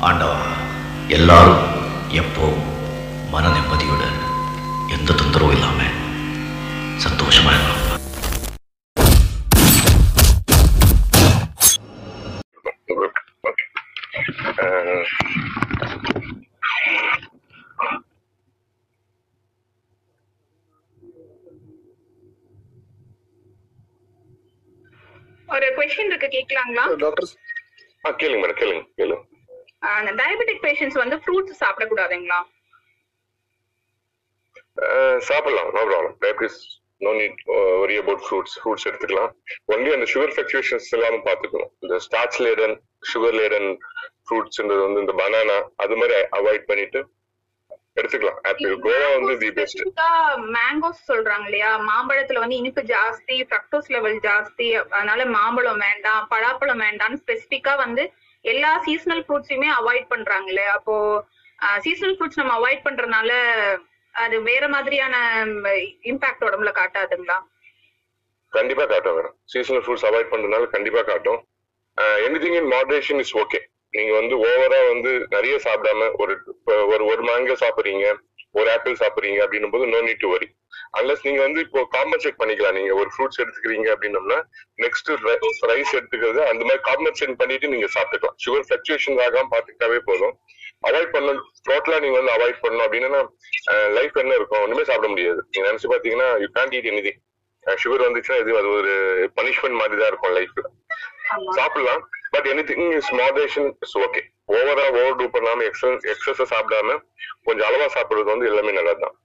ஆண்டவா எல்லாரும் எப்போ மன நிம்மதியோட எந்த தொந்தரவும் இல்லாம சந்தோஷமா. Uh, ஒரு கொஸ்டின் இருக்கு கேட்கலாங்களா டாக்டர் ஆ கேளுங்க மேடம் கேளுங்க கேளுங்க டயபெட்டிக் பேஷண்ட்ஸ் வந்து ஃப்ரூட்ஸ் சாப்பிடக்கூடாதுங்களா? சாப்பிடலாம் no problem diabetes no need worry about fruits fruits எடுத்துக்கலாம். ஒன்லி அந்த சுகர் ஃபிளக்சுவேஷன்ஸ் இல்லாம பாத்துக்கணும் இந்த ஸ்டார்ச் லேடன் சுகர் லேடன் ஃப்ரூட்ஸ்ன்றது வந்து இந்த பனானா அது மாதிரி அவாய்ட் பண்ணிட்டு எடுத்துக்கலாம். ஆப்பிள் கோவா வந்து தி பெஸ்ட் மேங்கோஸ் சொல்றாங்க இல்லையா? மாம்பழத்துல வந்து இனிப்பு ஜாஸ்தி ஃப்ரக்டோஸ் லெவல் ஜாஸ்தி. அதனால மாம்பழம் வேண்டாம் பழாப்பழம் வேண்டாம்னு ஸ்பெசிபிக்கா வந்து எல்லா சீசனல் ஃப்ரூட்ஸையுமே அவாய்ட் பண்றாங்களே. அப்போ சீசனல் ஃப்ரூட்ஸ் நம்ம அவாய்ட் பண்றதுனால அது வேற மாதிரியான இம்பாக்ட் உடம்புல காட்டாதுங்களா? கண்டிப்பா காட்டும் மேடம் சீசனல் ஃப்ரூட்ஸ் அவாய்ட் பண்றதுனால கண்டிப்பா காட்டும். Anything in moderation is okay நீங்க வந்து ஓவரா வந்து நிறைய சாப்பிடாம ஒரு ஒரு ஒரு மேங்கோ சாப்பிடுறீங்க ஒரு ஆப்பிள் சாப்பிடுறீங்க அப்படின்னும் போது no need to worry unless நீங்க வந்து இப்போ காம்பன்சேட் பண்ணிக்கலாம். நீங்க ஒரு ஃப்ரூட்ஸ் எடுத்துக்கிறீங்க அப்படின்னம்னா நெக்ஸ்ட் ரைஸ் எடுத்துக்கிறது அந்த மாதிரி காம்பன்சேட் பண்ணிட்டு நீங்க சாப்பிட்டுக்கலாம். சுகர் ஃபிளக்சுவேஷன் ஆகாம பாத்துக்கிட்டாவே போதும். அவாய்ட் பண்ணணும். டோட்டலா நீங்க வந்து அவாய்ட் பண்ணணும் அப்படின்னா லைஃப் என்ன இருக்கும்? ஒண்ணுமே சாப்பிட முடியாது. நீங்க நினைச்சு பாத்தீங்கன்னா you can't eat any sugar வந்துச்சுன்னா இது அது ஒரு பனிஷ்மெண்ட் மாதிரி தான் இருக்கும் லைஃப்ல சாப்பிடலாம் but anything is moderation is okay ஓவரா ஓவர் டூ பண்ணாம எக்ஸஸ் எக்ஸஸ் சாப்பிடாம கொஞ்சம் அளவா சாப்பிடுறது வந்து எல்லாமே நல்லதுதான்.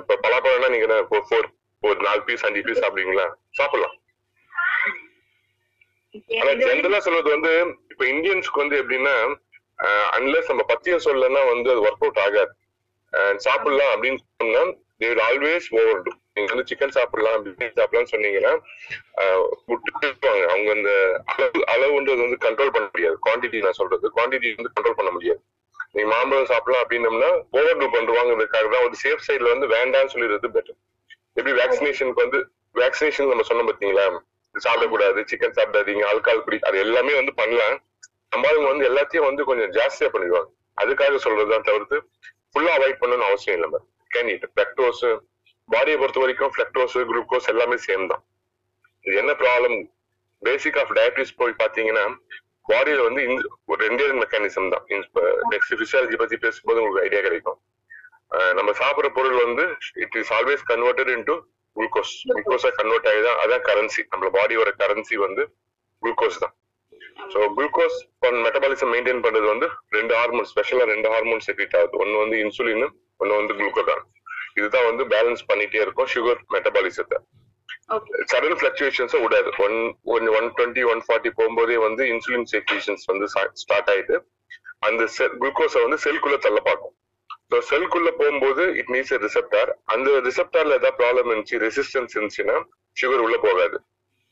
இப்ப பலாப்பழம்னா நீங்க ஃபோர் ஒரு நாலு பீஸ் அஞ்சு பீஸ் சாப்பிடுவீங்களா? சாப்பிடலாம். ஆனா ஜென்ரலா சொல்றது வந்து இப்ப இந்தியன்ஸ்க்கு வந்து எப்படின்னா அன்லஸ் நம்ம பத்தியம் சொல்லனா வந்து அது ஒர்க் அவுட் ஆகாது. சாப்பிடலாம் அப்படின்னு சொன்னா தே ஆல்வேஸ் ஓவர் டூ நீங்க வந்து சிக்கன் சாப்பிடலாம் பிரியாணி சாப்பிடலாம்னு சொன்னீங்கன்னா விட்டுருவாங்க. அவங்க அந்த அளவு அளவுன்றது வந்து கண்ட்ரோல் பண்ண முடியாது. குவான்டிட்டி நான் சொல்றது குவான்டிட்டி வந்து கண்ட்ரோல் பண்ண முடியாது. நீ மாம்பழம் சாப்பிடலாம் அப்படின்னம்னா ஓவர் டூ பண்றவாங்கிறதுக்காக தான் ஒரு சேஃப் சைடுல வந்து வேண்டாம்னு சொல்லிடுறது பெட்டர் எப்படி வேக்சினேஷனுக்கு வந்து வேக்சினேஷன் நம்ம சொன்னோம் பாத்தீங்களா சாப்பிடக்கூடாது சிக்கன் சாப்பிடாதீங்க ஆல்கால் குடி அது எல்லாமே வந்து பண்ணலாம். நம்மளுங்க வந்து எல்லாத்தையும் வந்து கொஞ்சம் ஜாஸ்தியா பண்ணிடுவாங்க. அதுக்காக சொல்றதுதான் தவிர்த்து ஃபுல்லா அவாய்ட் பண்ணணும்னு அவசியம் இல்லை மேம் கேன் ஈட் ஃபிளக்டோஸ் பாடியை பொறுத்த வரைக்கும் ஃபிளக்டோஸ் குளுக்கோஸ் எல்லாமே சேம் தான். இது என்ன ப்ராப்ளம் பேசிக் ஆஃப் டயபிட்டிஸ் போய் பாத்தீங்கன்னா பாடியில வந்து ஒரு ரெண்டே மெக்கானிசம் தான். நெக்ஸ்ட் பிசியாலஜி பத்தி பேசும்போது உங்களுக்கு ஐடியா கிடைக்கும். நம்ம சாப்பிடுற பொருள் வந்து it is always converted into glucose குளுக்கோஸா convert ஆகிதான் அதான் கரன்சி நம்ம பாடியோட கரன்சி வந்து குளுக்கோஸ் தான். ஸோ குளுக்கோஸ் மெட்டபாலிசம் மெயின்டைன் பண்றது வந்து ரெண்டு ஹார்மோன் ஸ்பெஷலா ரெண்டு ஹார்மோன் செக்ரேட் ஆகுது. ஒன்னு வந்து இன்சுலின் ஒன்னு வந்து குளுக்கோகான் இதுதான் வந்து பேலன்ஸ் பண்ணிட்டே இருக்கும் சுகர் மெட்டபாலிசத்தை சடன் பிளக்சுவேஷன்ஸை விடாது one one one twenty one forty போகும்போதே வந்து இன்சுலின் செக்ரேஷன்ஸ் வந்து ஸ்டார்ட் ஆயிட்டு அந்த செல் குளுக்கோஸை வந்து செல்குள்ள தள்ள பார்க்கும். ஸோ செல்குள்ள போகும்போது இட் மீன்ஸ் எ ரிசெப்டார் அந்த ரிசெப்டார்ல ஏதாவது ப்ராப்ளம் இருந்துச்சு ரெசிஸ்டன்ஸ் இருந்துச்சுன்னா சுகர் உள்ள போகாது.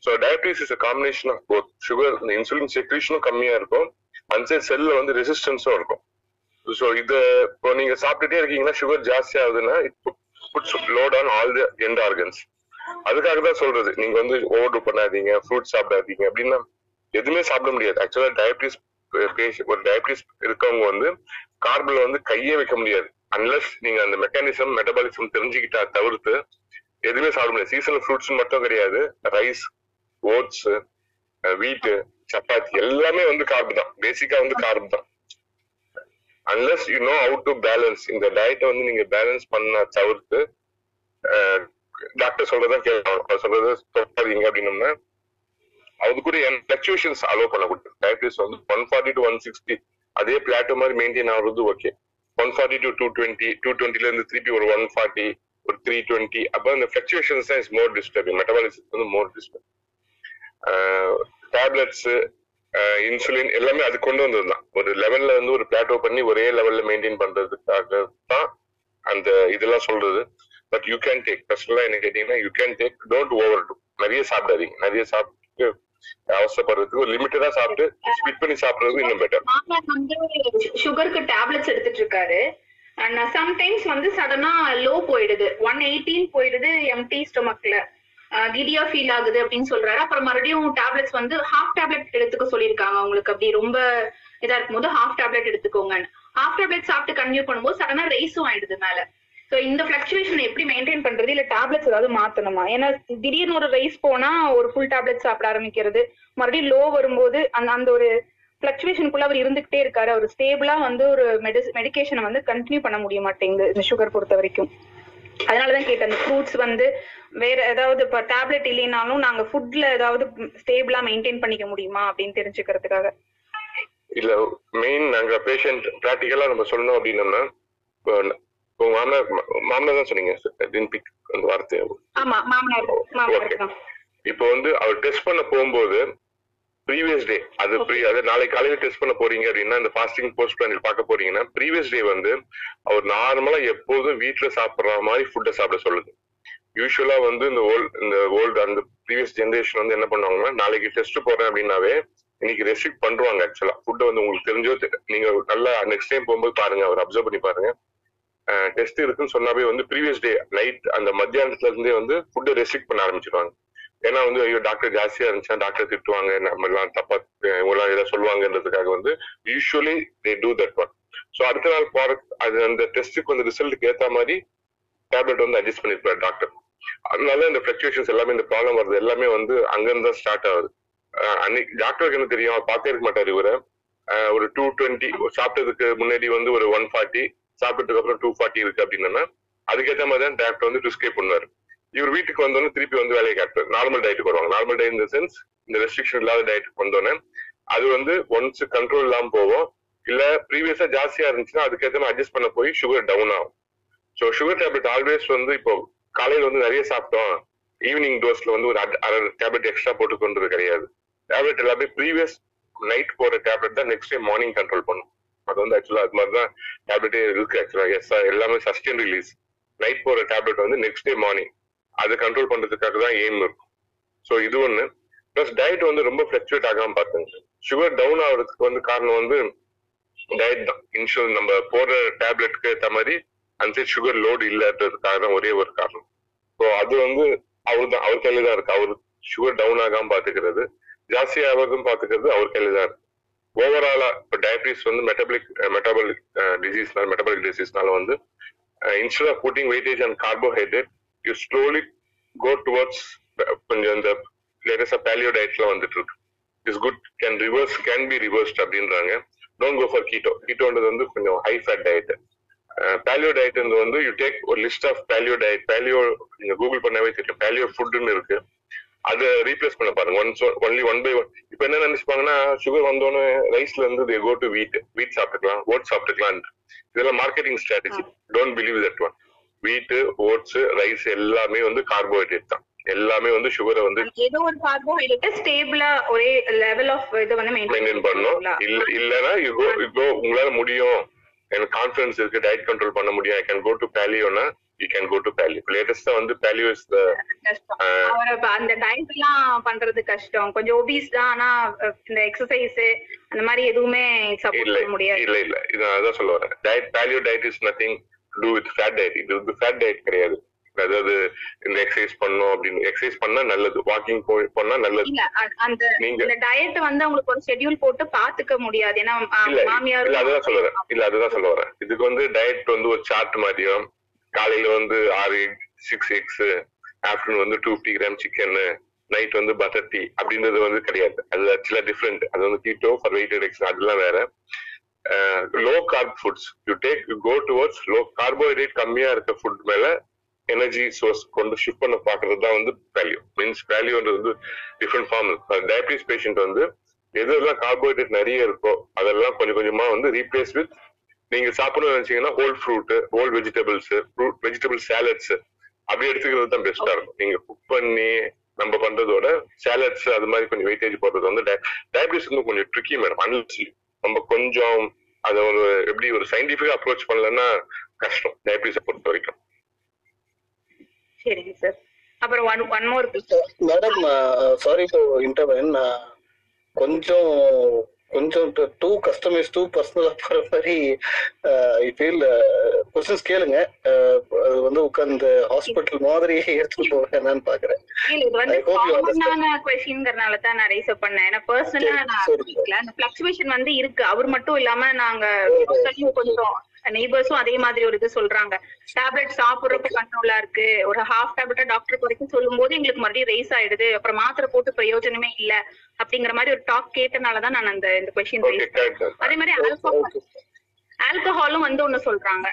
So diabetes is combination of both sugar இந்த இன்சுலின் செக்ரேஷனும் கம்மியா இருக்கும். அந்த செல்ல வந்து ரெசிஸ்டன்ஸும் இருக்கும். ஸோ இது இப்போ நீங்க சாப்பிட்டுட்டே இருக்கீங்கன்னா சுகர் ஜாஸ்தி ஆகுதுன்னா it puts load on all the end organs அதுக்காக தான் சொல்றது. நீங்க வந்து ஓவர் பண்ணாதீங்க ஃப்ரூட் சாப்பிடாதீங்க அப்படின்னா எதுவுமே சாப்பிட முடியாது. ஆக்சுவலா டயபிட்டிஸ் ஒரு டயபிட்டிஸ் இருக்கவங்க வந்து கார்பில் வந்து கையே வைக்க முடியாது. அன்லஸ் நீங்க அந்த மெக்கானிசம் மெட்டபாலிசம் தெரிஞ்சுக்கிட்டா தவிர்த்து எதுவுமே சாப்பிட முடியாது. சீசனல் ஃப்ரூட்ஸ் மட்டும் கிடையாது. ரைஸ் ஓட்ஸ் வீட்டு சப்பாத்தி எல்லாமே வந்து கார்பு தான். பேசிக்கா வந்து கார்பு தான். Unless you know how to balance இந்த டயட்டை வந்து நீங்க பேலன்ஸ் பண்ண தவிர்த்து டாக்டர் சொல்றதா கேட்கணும் சொல்றது சொல்லாதீங்க அப்படின்னோம்னா அது கூட ஃபிளக்சுவேஷன்ஸ் அலோவ் பண்ணக்கூடாது. டயபிட்டிஸ் வந்து one forty to one sixty அதே பிளாட்டோ மாதிரி மெயின்டைன் ஆகுறது okay one forty to two twenty to டுவெண்ட்டில இருந்து திருப்பி ஒரு ஒன் ஃபார்ட்டி ஒரு த்ரீ டுவெண்ட்டி அப்போ அந்த ஃபிளக்சுவேஷன்ஸ் தான் இஸ் மோர் டிஸ்டர்பிங் மெட்டபாலிசம் வந்து மோர் டிஸ்டர்ப் டேப்லெட்ஸ் இன்சுலின் எல்லாமே அது கொண்டு வந்தது தான் ஒரு லெவல்ல வந்து ஒரு பிளாட்டோ பண்ணி ஒரே லெவல்ல மெயின்டைன் பண்றதுக்காக தான் அந்த இதெல்லாம் சொல்றது. பட் யூ கேன் டேக் பர்சனலா என்ன கேட்டீங்கன்னா you can take don't overdo நிறைய சாப்பிடாதீங்க. நிறைய சாப்பிட்டு அவசரப்படுறதுக்கு ஒரு லிமிட்டடா சாப்பிட்டு ஸ்பிட் பண்ணி சாப்பிடுறது இன்னும் பெட்டர் வந்து சுகருக்கு டேப்லெட்ஸ் எடுத்துட்டு இருக்காரு. அண்ட் சம்டைம்ஸ் வந்து சடனா லோ போயிடுது. ஒன் எயிட்டீன் போயிடுது எம்டி ஸ்டொமக்ல கிடியா ஃபீல் ஆகுது அப்படின்னு சொல்றாரு. அப்புறம் மறுபடியும் டேப்லெட்ஸ் வந்து ஹாஃப் டேப்லெட் எடுத்துக்க சொல்லியிருக்காங்க அவங்களுக்கு. அப்படி ரொம்ப இதா இருக்கும்போது ஹாஃப் டேப்லெட் எடுத்துக்கோங்க ஹாஃப் டேப்லெட் சாப்பிட்டு கன்டினியூ பண்ணும்போது சடனா ரைஸும் ஆயிடுது மேல. சோ இந்த பிளக்சுவேஷன் எப்படி மெயின்டைன் பண்றது? இல்ல டேப்லெட்ஸ் ஏதாவது மாத்தணுமா? ஏன்னா திடீர்னு ஒரு ரைஸ் போனா ஒரு ஃபுல் டேப்லெட் சாப்பிட ஆரம்பிக்கிறது. மறுபடியும் லோ வரும்போது அந்த அந்த ஒரு பிளக்சுவேஷனுக்குள்ள அவர் இருந்துகிட்டே இருக்காரு. அவர் ஸ்டேபிளா வந்து ஒரு மெடிகேஷனை வந்து கண்டினியூ பண்ண முடிய மாட்டேங்குது இந்த சுகர் பொறுத்த வரைக்கும். அதனாலதான் கேட்டேன் அந்த ஃப்ரூட்ஸ் வந்து வேற ஏதாவது இப்ப டேப்லெட் இல்லைனாலும் நாங்க ஃபுட்ல ஏதாவது ஸ்டேபிளா மெயின்டைன் பண்ணிக்க முடியுமா? அப்படின்னு தெரிஞ்சுக்கிறதுக்காக. இல்ல மெயின் நாங்க பேஷண்ட் பிராக்டிக்கலா நம்ம சொல்லணும் அப்படின்னம்னா உங்க மாமனார் மாமனார் தான் சொன்னீங்க pick அந்த வார்த்தை ஆமா மாமனார் மாமனாருக்கு தான். இப்போ வந்து அவர் டெஸ்ட் பண்ண போகும்போது ப்ரீவியஸ் டே அது அது நாளைக்கு காலையில டெஸ்ட் பண்ண போறீங்க அப்படின்னா இந்த ஃபாஸ்டிங் போஸ்ட் பிளான் பார்க்க போறீங்கன்னா ப்ரீவியஸ் டே வந்து அவர் நார்மலா எப்போதும் வீட்ல சாப்பிடுற மாதிரி ஃபுட்டை சாப்பிட சொல்லுது. யூஸ்வலா வந்து இந்த ஓல்ட் இந்த ஓல்டு அந்த ப்ரீவியஸ் ஜென்ரேஷன் வந்து என்ன பண்ணுவாங்கன்னா நாளைக்கு டெஸ்ட் போறேன் அப்படின்னாவே இன்னைக்கு ரெஸ்ட்ரிக்ட் பண்றாங்க ஆக்சுவலா ஃபுட்டை வந்து உங்களுக்கு தெரிஞ்சோ நீங்க நல்லா நெக்ஸ்ட் டைம் போகும்போது பாருங்க அவர் அப்சர்வ் பண்ணி பாருங்க. டெஸ்ட் இருக்குன்னு சொன்னாவே வந்து ப்ரீவியஸ் டே நைட் அந்த மத்தியானத்துல இருந்தே வந்து ஃபுட்டை ரெஸ்ட்ரிக்ட் பண்ண ஆரம்பிச்சிருவாங்க. ஏன்னா வந்து ஐயோ டாக்டர் ஜாஸ்தியா இருந்துச்சுன்னா டாக்டர் திட்டுவாங்க நம்ம எல்லாம் தப்பா அஹ் இவங்கெல்லாம் ஏதாவது சொல்லுவாங்கன்றதுக்காக வந்து usually they do that one so அடுத்த நாள் போற அது அந்த டெஸ்ட்டுக்கு வந்து ரிசல்ட்டுக்கு ஏற்ற மாதிரி டேப்லெட் வந்து அட்ஜஸ்ட் பண்ணிருப்பாரு டாக்டர் அதனால இந்த ஃபிளக்சுவேஷன்ஸ் எல்லாமே இந்த ப்ராப்ளம் வருது எல்லாமே வந்து அங்கிருந்து தான் ஸ்டார்ட் ஆகுது. அன்னைக்கு டாக்டருக்கு என்ன தெரியும்? அவர் பார்த்தே இருக்க மாட்டார் இவரை. ஒரு டூ டுவெண்ட்டி சாப்பிட்டதுக்கு முன்னாடி வந்து ஒரு ஒன் ஃபார்ட்டி சாப்பிட்டதுக்கு அப்புறம் டூ ஃபார்ட்டி இருக்கு அப்படின்னா அதுக்கேற்ற மாதிரி தான் டாக்டர் வந்து ப்ரிஸ்கிரைப் பண்ணுவார். இவர் வீட்டுக்கு வந்தோடனே திருப்பி வந்து வேலையை காட்டுவார். நார்மல் டயட்டுக்கு வருவாங்க. நார்மல் டயட் இந்த சென்ஸ் இந்த ரெஸ்ட்ரிக்ஷன் இல்லாத டயட்டுக்கு வந்தோடனே அது வந்து ஒன்ஸ் கண்ட்ரோல் இல்லாமல் போவோம் இல்ல ப்ரீவியஸா ஜாஸ்தியா இருந்துச்சுன்னா அதுக்கேற்ற மாதிரி அட்ஜஸ்ட் பண்ண போய் சுகர் டவுன் ஆகும். ஸோ சுகர் டேப்லெட் ஆல்வேஸ் வந்து இப்போ காலையில வந்து நிறைய சாப்பிட்டோம். ஈவினிங் டோஸ்ல வந்து ஒரு அரை- டேப்லெட் எக்ஸ்ட்ரா போட்டுக்கொண்டது கிடையாது. டேப்லெட் எல்லாமே ப்ரீவியஸ் நைட் போற டேப்லெட் தான் நெக்ஸ்ட் டே மார்னிங் கண்ட்ரோல் பண்ணும். அது வந்து ஆக்சுவலா அது மாதிரி தான் டேப்லெட்டே இருக்கு ஆக்சுவலா எஸ் எல்லாமே சஸ்டெயின் ரிலீஸ் நைட் போற டேப்லெட் வந்து நெக்ஸ்ட் டே மார்னிங் அதை கண்ட்ரோல் பண்றதுக்காக தான் எய்ம் இருக்கும். ஸோ இது ஒண்ணு. ப்ளஸ் டயட் வந்து ரொம்ப ஃபிளக்சுவேட் ஆகாம பார்த்துங்க. சுகர் டவுன் ஆகுறதுக்கு வந்து காரணம் வந்து டயட் தான். இன்சுலின் நம்ம போடுற டேப்லெட்க்கு ஏற்ற மாதிரி அந்த சுகர் லோடு இல்லன்றதுக்காக தான் ஒரே ஒரு காரணம். ஸோ அது வந்து அவர் தான் அவர் கையில தான் இருக்கு. அவர் சுகர் டவுன் ஆகாம பாத்துக்கிறது ஜாஸ்தி ஆகிறதும் பாத்துக்கிறது அவர் கையில தான் இருக்கு. ஓவராலா இப்போ டயபிட்டிஸ் வந்து மெட்டபாலிக் மெட்டபாலிக் டிசீஸ்னால மெட்டபாலிக் டிசீஸ்னால வந்து instead of putting weightage and carbohydrate you slowly go towards கொஞ்சம் இந்த லேட்டஸ்டா பேலியோ டயட்ல வந்துட்டு இருக்கு. Is good can reverse can be reversed அப்படின்றாங்க. டோன்ட் கோ ஃபார் கீட்டோ கீட்டோன்றது வந்து கொஞ்சம் high fat diet paleo diet வந்து யூ டேக் ஒரு list of paleo diet paleo நீங்க கூகுள் பண்ணவே தெரியும். பேலியோ ஃபுட்னு இருக்கு. அதை ரீப்ளேஸ் பண்ண பாருங்க. One only one by one இப்போ என்ன நினைச்சுப்பாங்கன்னா சுகர் வந்தோடனே ரைஸ்ல இருந்து தே கோ டு வீட் வீட் சாப்பிட்டுக்கலாம் ஓட்ஸ் சாப்பிட்டுக்கலாம் இதெல்லாம் marketing strategy don't believe that one வீட்டு ஓட்ஸ் ரைஸ் எல்லாமே வந்து கார்போஹைட்ரேட் தான். எல்லாமே வந்து சுகரை வந்து ஏதோ ஒரு கார்போஹைட்ரேட் ஸ்டேபிளா ஒரே லெவல் ஆஃப் இதை வந்து மெயின்டைன் பண்ணணும். இல்ல இல்லனா யூ கோ உங்களால முடியும். எனக்கு கான்ஃபிடன்ஸ் இருக்கு டயட் கண்ட்ரோல் பண்ண முடியும். I can go to பேலியோனா you can go to paleo லேட்டஸ்டா வந்து பேலியோ இஸ் த அந்த டயட் எல்லாம் பண்றது கஷ்டம். கொஞ்சம் ஒபீஸ் தான் ஆனா இந்த எக்ஸசைஸ் அந்த மாதிரி எதுவுமே சப்போர்ட் பண்ண முடியாது. இல்ல இல்ல. இது அதான் சொல்ல வரேன். Diet paleo diet is nothing to with fat diet இது வந்து ஃபேட் டயட் கிடையாது. அதாவது இந்த எக்ஸசைஸ் பண்ணணும் அப்படின்னு. எக்ஸசைஸ் பண்ணா நல்லது. வாக்கிங் போய் பண்ணா நல்லது. அந்த நீங்க- இந்த டயட் வந்து அவங்களுக்கு ஒரு ஷெட்யூல் போட்டு பாத்துக்க முடியாது. ஏன்னா மாமியார் இல்ல அதுதான் சொல்ல வரேன். இல்ல அதுதான் சொல்ல வரேன். இதுக்கு வந்து டயட் வந்து ஒரு சார்ட் மாதிரியும் காலையில வந்து ஆறு சிக்ஸ் எக்ஸ் ஆஃப்டர்நூன் வந்து two fifty gram chicken night வந்து பட்டர் டீ அப்படின்றது வந்து கிடையாது. அது ஆக்சுவலா டிஃப்ரெண்ட் அது வந்து கீட்டோ ஃபார் வெயிட் ரிடக்ஷன் அதெல்லாம் வேற. Low carb foods you take you go towards low carbohydrate கம்மியா இருக்க ஃபுட் மேல எனர்ஜி சோர்ஸ் கொண்டு ஷிஃப்ட் பண்ண பாக்குறது தான் வந்து வேல்யூ மீன்ஸ் வேல்யூன்றது வந்து டிஃப்ரெண்ட் ஃபார்ம் டயபிட்டிஸ் பேஷண்ட் வந்து எதுலாம் கார்போஹைட்ரேட் நிறைய இருக்கோ அதெல்லாம் கொஞ்சம் கொஞ்சமா வந்து ரீப்ளேஸ் வித் நீங்க சாப்பிடணும்னு நினைச்சீங்கன்னா whole fruit whole vegetables fruit vegetable salads அப்படி எடுத்துக்கிறது தான் பெஸ்டா இருக்கும். நீங்க குக் பண்ணி நம்ம பண்றதோட சாலட்ஸ் அது மாதிரி கொஞ்சம் வெயிட்டேஜ் போடுறது வந்து டயபிட்டிஸ் வந்து கொஞ்சம் ட்ரிக்கி மேடம் அன்லி நம்ம கொஞ்சம் அதை ஒரு எப்படி ஒரு சயின்டிபிக்கா அப்ரோச் பண்ணலன்னா கஷ்டம் டயபிட்டிஸை பொறுத்த வரைக்கும். சரிங்க சார் அப்புறம் one one more madam sorry to intervene கொஞ்சம் கொஞ்சம் டூ கஸ்டமைஸ் டூ பர்சனலா போற மாதிரி ஐ ஃபீல் கொஸ்டின்ஸ் கேளுங்க. அது வந்து உட்கார்ந்து ஹாஸ்பிட்டல் மாதிரி எடுத்துட்டு போவேன் என்னன்னு பாக்குறேன். இது வந்து. காமனான கொஸ்டின்ங்கறனால தான் நான் ரைஸ் பண்ணேன். ஏன்னா பர்சனலா நான் அந்த ஃபிளக்சுவேஷன் வந்து இருக்கு. அவர் மட்டும் இல்லாம நாங்க கொஞ்சம் நெய்பர்ஸும் அதே மாதிரி ஒரு இது சொல்றாங்க. டேப்லெட் சாப்பிடுறப்ப கண்ட்ரோலா இருக்கு. ஒரு ஹாஃப் டேப்லெட்டா டாக்டர் வரைக்கும் சொல்லும் போது எங்களுக்கு மறுபடியும் ரைஸ் ஆயிடுது. அப்புறம் மாத்திரை போட்டு பிரயோஜனமே இல்ல. அப்படிங்கிற மாதிரி ஒரு டாக் கேட்டனாலதான் நான் அந்த இந்த கொஸ்டின் அதே மாதிரி ஆல்கஹால் ஆல்கஹாலும் வந்து ஒண்ணு சொல்றாங்க.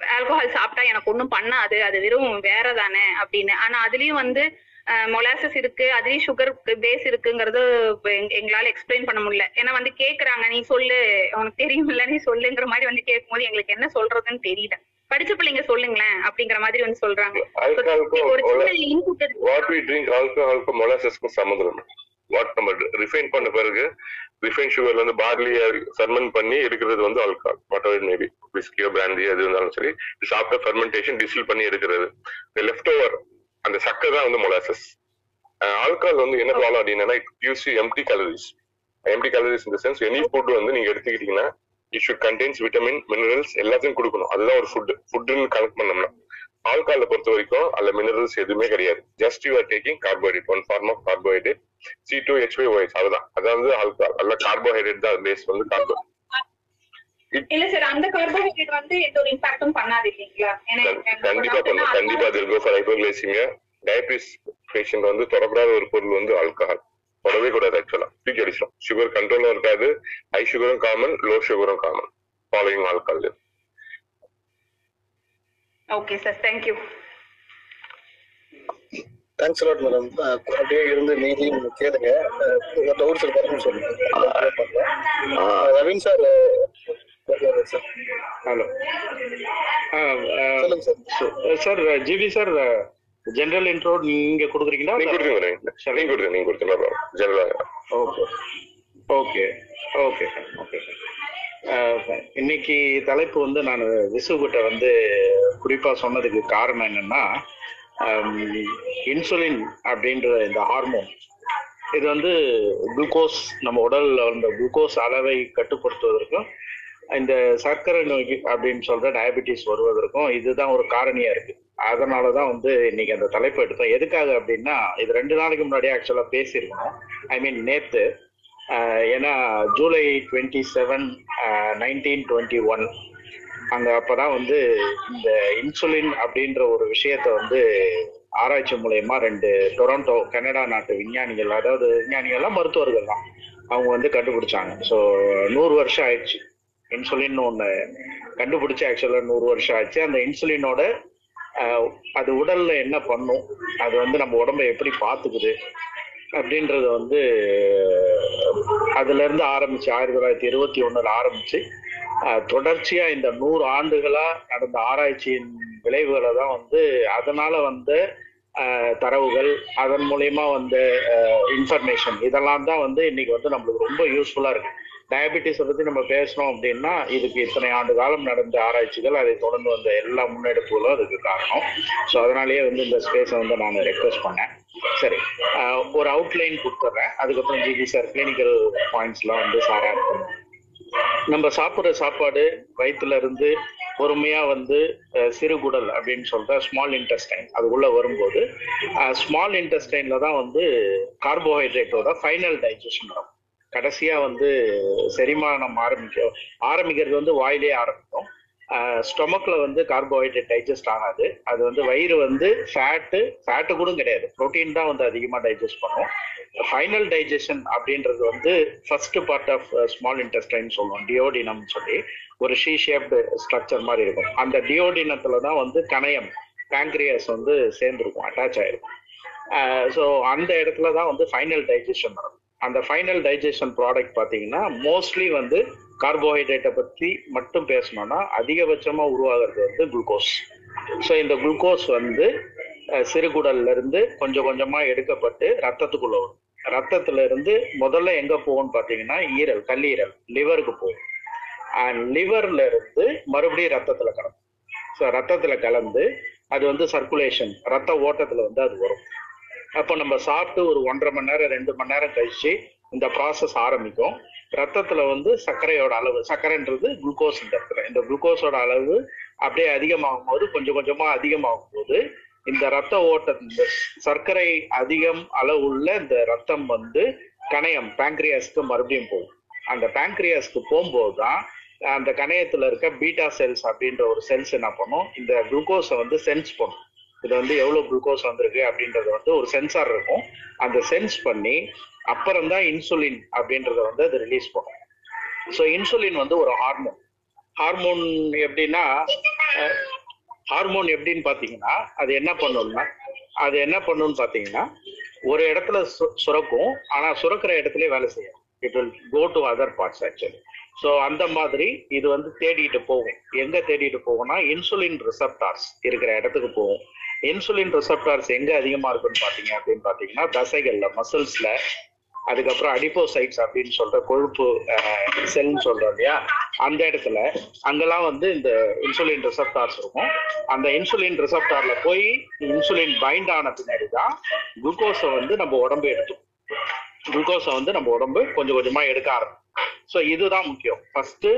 ஆல்கஹால் சாப்பிட்டா எனக்கு ஒண்ணும் பண்ணாது. அது வெறும் வேற தானே அப்படின்னு. ஆனா அதுலயும் வந்து மொலாசஸ் இருக்கு அதுலயும் சுகர் பேஸ் இருக்குங்கிறது எங்களால எக்ஸ்பிளைன் பண்ண முடியல. ஏன்னா வந்து கேக்குறாங்க நீ சொல்லு. உனக்கு தெரியுமில்ல நீ சொல்லுங்கிற மாதிரி வந்து கேட்கும்போது எங்களுக்கு என்ன சொல்றதுன்னு தெரியல. படிச்ச பிள்ளைங்க சொல்லுங்களேன் அப்படிங்கிற மாதிரி வந்து சொல்றாங்க. வாட் வி ட்ரிங்க் ஆல்கஹாலுக்கும் மொலாசஸ்க்கும் சம்மந்தம் வாட் நம்ம ரிஃபைன் பண்ண பிறகு ரிஃபைன் சுகர்ல வந்து பார்லிய ஃபெர்மெண்ட் பண்ணி எடுக்கிறது வந்து ஆல்கஹால் வாட் எவர் மேபி விஸ்கியோ பிராந்தி எது இருந்தாலும் சரி சாப்பிட்ட ஃபெர்மெண்டேஷன் டிஸ்டில் பண்ணி எடுக்கிறது. லெஃப்ட் ஓவர் அந்த சக்கரை தான் வந்து மொலாசஸ் ஆல்கஹால் வந்து என்ன ப்ராப்ளம் அப்படின்னா it you empty calories. Empty calories in the sense any food வந்து நீங்க எடுத்துக்கிட்டீங்கன்னா it should contains vitamin minerals எல்லாத்தையும் கொடுக்கணும். அதுதான் ஒரு ஃபுட் ஃபுட்னு கனெக்ட் பண்ணோம்னா. ஆல்கஹால பொறுத்த வரைக்கும் அதுல மினரல்ஸ் எதுவுமே கிடையாது. Just you are taking carbohydrate one form of carbohydrate C two H Ys அதுதான். அதாவது ஆல்கஹால் அல்ல கார்போஹைட்ரேட் தான் பேஸ் வந்து கார்போ இல்ல சார் அந்த கார்போஹைட்ரேட் வந்து எந்த ஒரு இம்பாக்டும் பண்ணாது இல்லைங்களா? கண்டிப்பா பண்ணும் கண்டிப்பா னா, அது இருக்கும் ஃபார் ஹைப்போகிளைசிமியா டயபிட்டிஸ் பேஷண்ட் வந்து தொடக்கூடாத ஒரு பொருள் வந்து ஆல்கஹால் தொடவே கூடாது ஆக்சுவலா தூக்கி அடிச்சிடும் சுகர் கண்ட்ரோலும் இருக்காது. ஹை சுகரும் காமன் லோ சுகரும் common following alcohol okay sir thank you thanks lot madam அப்படியே இருந்து மீதி கேளுங்க. டவுட்ஸ் இருக்காருன்னு சொல்லுங்க. ரவீன் சார் ஹலோ சொல்லுங்க sir. Sir GV sir general intro நீங்க கொடுக்குறீங்களா? நீங்க கொடுத்துங்க நீங்க கொடுத்துங்க நீங்க ஜெனரலா ஓகே ஓகே ஓகே ஓகே இன்னைக்கு தலைப்பு வந்து நான் விசுகிட்ட வந்து குறிப்பா சொன்னதுக்கு காரணம் என்னன்னா இன்சுலின் அப்படின்ற இந்த ஹார்மோன் இது வந்து குளுக்கோஸ் நம்ம உடல்ல அந்த குளுக்கோஸ் அளவை கட்டுப்படுத்துவதற்கும் இந்த சர்க்கரை நோய் அப்படின்னு சொல்ற டயபெட்டிஸ் வருவதற்கும் இதுதான் ஒரு காரணியா இருக்கு. அதனாலதான் வந்து இன்னைக்கு அந்த தலைப்பு எடுத்தோம். எதுக்காக அப்படின்னா இது ரெண்டு நாளைக்கு முன்னாடியே ஆக்சுவலா பேசியிருக்கோம் ஐ மீன் நேத்து ஏன்னா July twenty seven nineteen twenty one அங்க அப்பதான் வந்து இந்த இன்சுலின் அப்படின்ற ஒரு விஷயத்த வந்து ஆராய்ச்சி மூலயமா ரெண்டு டொரண்டோ கனடா நாட்டு விஞ்ஞானிகள் அதாவது விஞ்ஞானிகள்லாம் மருத்துவர்கள் தான். அவங்க வந்து கண்டுபிடிச்சாங்க. ஸோ நூறு வருஷம் ஆயிடுச்சு. இன்சுலின் ஒன்று கண்டுபிடிச்சு ஆக்சுவலாக நூறு வருஷம் ஆச்சு. அந்த இன்சுலினோட அது உடல்ல என்ன பண்ணும்? அது வந்து நம்ம உடம்ப எப்படி பார்த்துக்குது? அப்படின்றத வந்து அதுல இருந்து ஆரம்பிச்சு ஆயிரத்தி தொள்ளாயிரத்தி இருபத்தி ஒண்ணுல ஆரம்பிச்சு தொடர்ச்சியா இந்த நூறு ஆண்டுகளா நடந்த ஆராய்ச்சியின் விளைவுகளை தான் வந்து அதனால வந்த தரவுகள் அதன் மூலயமா வந்த இன்ஃபர்மேஷன் இதெல்லாம் தான் வந்து இன்னைக்கு வந்து நம்மளுக்கு ரொம்ப யூஸ்ஃபுல்லா இருக்கு. டயபெட்டிஸ் பத்தி நம்ம பேசணும் அப்படின்னா இதுக்கு இத்தனை ஆண்டு காலம் நடந்த ஆராய்ச்சிகள் அதை தொடர்ந்து வந்த எல்லா முன்னெடுப்புகளும் அதுக்கு காரணம். ஸோ அதனாலேயே வந்து இந்த ஸ்பேஸை வந்து நான் ரெக்வஸ்ட் பண்ணேன். சரி ஒரு அவுட்லைன் கொடுத்துட்றேன் அதுக்கப்புறம் ஜிபி சார் கிளினிக்கல் பாயிண்ட்ஸ்லாம் வந்து சார் ஆட் பண்ணுவோம் நம்ம சாப்பிட்ற சாப்பாடு வயிற்றுல இருந்து பொறுமையா வந்து சிறுகுடல் அப்படின்னு சொல்ற ஸ்மால் இன்டெஸ்டைன் அதுக்குள்ள வரும்போது ஸ்மால் இன்டெஸ்டைன்ல தான் வந்து கார்போஹைட்ரேட்டோட ஃபைனல் டைஜஷன் நடக்கும் கடைசியா வந்து செரிமானம் ஆரம்பிக்க ஆரம்பிக்கிறது வந்து வாயிலே ஆரம்பிக்கும். ஸ்டொமக்ல வந்து கார்போஹைட்ரேட் டைஜஸ்ட் ஆகாது. அது வந்து வயிறு வந்து ஃபேட்டு ஃபேட்டு கூட கிடையாது. ப்ரோட்டீன் தான் வந்து அதிகமாக டைஜஸ்ட் பண்ணும். ஃபைனல் டைஜஷன் அப்படின்றது வந்து first part of small intestine சொல்லுவோம். டியோடினம் சொல்லி. ஒரு ஷீ ஷேப்டு ஸ்ட்ரக்சர் மாதிரி இருக்கும். அந்த டியோடினத்துல தான் வந்து கணையம் பேங்க்ரியாஸ் வந்து சேர்ந்துருக்கும் அட்டாச் ஆயிருக்கும். ஸோ அந்த இடத்துல தான் வந்து ஃபைனல் டைஜஷன் நடக்கும். அந்த ஃபைனல் டைஜஷன் ப்ராடக்ட் பார்த்தீங்கன்னா மோஸ்ட்லி வந்து கார்போஹைட்ரேட்டை பற்றி மட்டும் பேசணும்னா அதிகபட்சமாக உருவாகிறது வந்து குளுக்கோஸ் ஸோ இந்த குளுக்கோஸ் வந்து சிறுகுடல்ல இருந்து கொஞ்சம் கொஞ்சமாக எடுக்கப்பட்டு ரத்தத்துக்குள்ள வரும். ரத்தத்துல இருந்து முதல்ல எங்க போகும்னு பார்த்தீங்கன்னா ஈரல் கல்லீரல் லிவருக்கு போகும். அண்ட் லிவர்ல இருந்து மறுபடியும் ரத்தத்துல கலக்கும். ஸோ ரத்தத்துல கலந்து அது வந்து சர்க்குலேஷன் ரத்த ஓட்டத்துல வந்து அது வரும். அப்போ நம்ம சாப்பிட்டு ஒரு ஒன்றரை மணி நேரம் ரெண்டு மணி நேரம் கழிச்சு இந்த ப்ராசஸ் ஆரம்பிக்கும். ரத்தத்துல வந்து சர்க்கரையோட அளவு சர்க்கரைன்றது குளுக்கோஸ் இந்த இடத்துல. இந்த குளுக்கோஸோட அளவு அப்படியே அதிகமாகும் போது கொஞ்சம் கொஞ்சமா அதிகமாகும் போது இந்த ரத்த ஓட்ட இந்த சர்க்கரை அதிகம் அளவு உள்ள இந்த ரத்தம் வந்து கணையம் பேங்க்ரியாஸ்க்கு மறுபடியும் போகும். அந்த பேங்க்ரியாஸ்க்கு போகும்போது தான் அந்த கணையத்துல இருக்க பீட்டா செல்ஸ் அப்படின்ற ஒரு செல்ஸ் என்ன பண்ணும்? இந்த குளுக்கோஸை வந்து சென்ஸ் பண்ணும். இது வந்து எவ்வளவு குளுக்கோஸ் வந்திருக்கு அப்படின்றது வந்து ஒரு சென்சார் இருக்கும். அந்த சென்ஸ் பண்ணி அப்புறம் தான் இன்சுலின் அப்படின்றத வந்து அது ரிலீஸ் பண்ணும். ஸோ இன்சுலின் வந்து ஒரு ஹார்மோன் ஹார்மோன் எப்படின்னா ஹார்மோன் எப்படின்னு பாத்தீங்கன்னா அது என்ன பண்ணும்னா அது என்ன பண்ணும்னு பாத்தீங்கன்னா ஒரு இடத்துல சு- சுரக்கும் ஆனா சுரக்கிற இடத்துல வேலை செய்யும் it will go to other parts actually so அந்த மாதிரி இது வந்து தேடிட்டு போகும். எங்க தேடிட்டு போகும்னா இன்சுலின் ரிசப்டார்ஸ் இருக்கிற இடத்துக்கு போகும். இன்சுலின் ரிசப்டார்ஸ் எங்க அதிகமா இருக்குன்னு பாத்தீங்க அப்படின்னு பாத்தீங்கன்னா தசைகள்ல மசில்ஸ்ல அதுக்கப்புறம் அடிப்போசைட்ஸ் அப்படின்னு சொல்ற கொழுப்பு செல்னு சொல்றோம் இல்லையா? அந்த இடத்துல அங்கெல்லாம் வந்து இந்த இன்சுலின் ரிசப்டார்ஸ் இருக்கும். அந்த இன்சுலின் ரிசப்டார்ல போய் இன்சுலின் பைண்ட் ஆன பின்னாடி தான் குளுக்கோஸை வந்து நம்ம உடம்பு எடுத்தோம் குளுக்கோஸை வந்து நம்ம உடம்பு கொஞ்சம் கொஞ்சமா எடுக்க ஆரம்பிக்கும். ஸோ இதுதான் முக்கியம். ஃபர்ஸ்ட்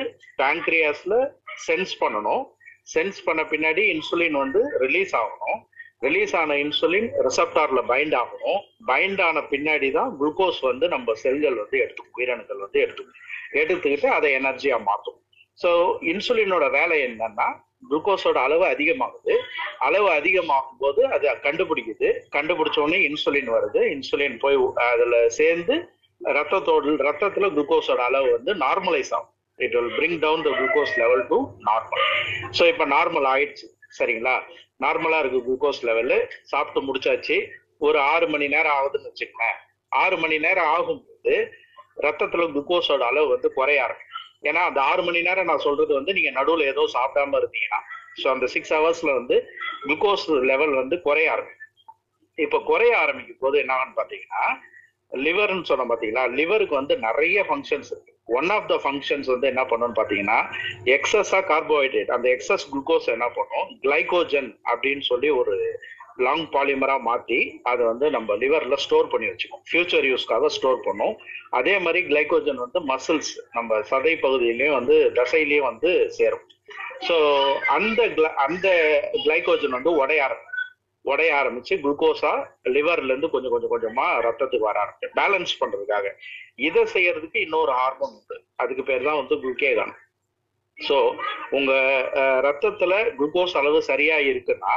பேங்க்ரியாஸ்ல சென்ஸ் பண்ணணும். சென்ஸ் பண்ண பின்னாடி இன்சுலின் வந்து ரிலீஸ் ஆகணும். ரிலீஸ் ஆன இன்சுலின் ரிசப்டார்ல பைண்ட் ஆகணும். பைண்ட் ஆன பின்னாடி தான் குளுக்கோஸ் வந்து நம்ம செல்கள் வந்து எடுத்துக்கும் உயிரணுக்கள் வந்து எடுத்துக்கும். எடுத்துக்கிட்டு அதை எனர்ஜியா மாற்றும் ஸோ இன்சுலினோட வேலை என்னன்னா குளுக்கோஸோட அளவு அதிகமாகுது. அளவு அதிகமாகும் போது அது கண்டுபிடிக்குது. கண்டுபிடிச்ச உடனே இன்சுலின் வருது. இன்சுலின் போய் அதுல சேர்ந்து ரத்தத்தோடு ரத்தத்துல குளுக்கோஸோட அளவு வந்து நார்மலைஸ் ஆகும். It will bring down the glucose level to normal so இப்போ நார்மல் ஆயிடுச்சு. சரிங்களா? நார்மலா இருக்கு குளுக்கோஸ் லெவலு சாப்பிட்டு முடிச்சாச்சு. ஒரு ஆறு மணி நேரம் ஆகுதுன்னு வச்சுக்கோங்க ஆறு மணி நேரம் ஆகும்போது ரத்தத்துல குளுக்கோஸோட அளவு வந்து குறைய ஆரம்பிக்கும். ஏன்னா அந்த ஆறு மணி நேரம் நான் சொல்றது வந்து நீங்க நடுவுல ஏதோ சாப்பிடாம இருந்தீங்கன்னா ஸோ அந்த சிக்ஸ் ஹவர்ஸ்ல வந்து குளுக்கோஸ் லெவல் வந்து குறைய ஆரம்பிக்கும். இப்ப குறைய ஆரம்பிக்கும் போது என்னன்னு பாத்தீங்கன்னா லிவர்னு சொன்ன பார்த்தீங்களா லிவருக்கு வந்து நிறைய ஃபங்க்ஷன்ஸ் இருக்கு. ஒன் ஆஃப் த ஃபங்க்ஷன்ஸ் வந்து என்ன பண்ணும்னு பாத்தீங்கன்னா எக்ஸஸா கார்போஹைட்ரேட் அந்த எக்ஸஸ் குளுக்கோஸ் என்ன பண்ணும்? கிளைகோஜன் அப்படின்னு சொல்லி ஒரு லாங் பாலிமரா மாத்தி அதை வந்து நம்ம லிவர்ல ஸ்டோர் பண்ணி வச்சுக்கோம் ஃபியூச்சர் யூஸ்க்காக ஸ்டோர் பண்ணும். அதே மாதிரி கிளைகோஜன் வந்து மசில்ஸ் நம்ம சதை பகுதியிலயும் வந்து தசையிலயும் வந்து சேரும். ஸோ அந்த அந்த கிளைகோஜன் வந்து உடைய ஆரம்பிக்கும் உடைய ஆரம்பிச்சு குளுக்கோஸா லிவர்ல இருந்து கொஞ்சம் கொஞ்சம் கொஞ்சமா ரத்தத்துக்கு வர ஆரம்பிச்சு பேலன்ஸ் பண்றதுக்காக. இதை செய்யறதுக்கு இன்னொரு ஹார்மோன் உண்டு. அதுக்கு பேர் தான் வந்து குளுக்கேகான். ஸோ உங்க ரத்தத்துல குளுக்கோஸ் அளவு சரியா இருக்குன்னா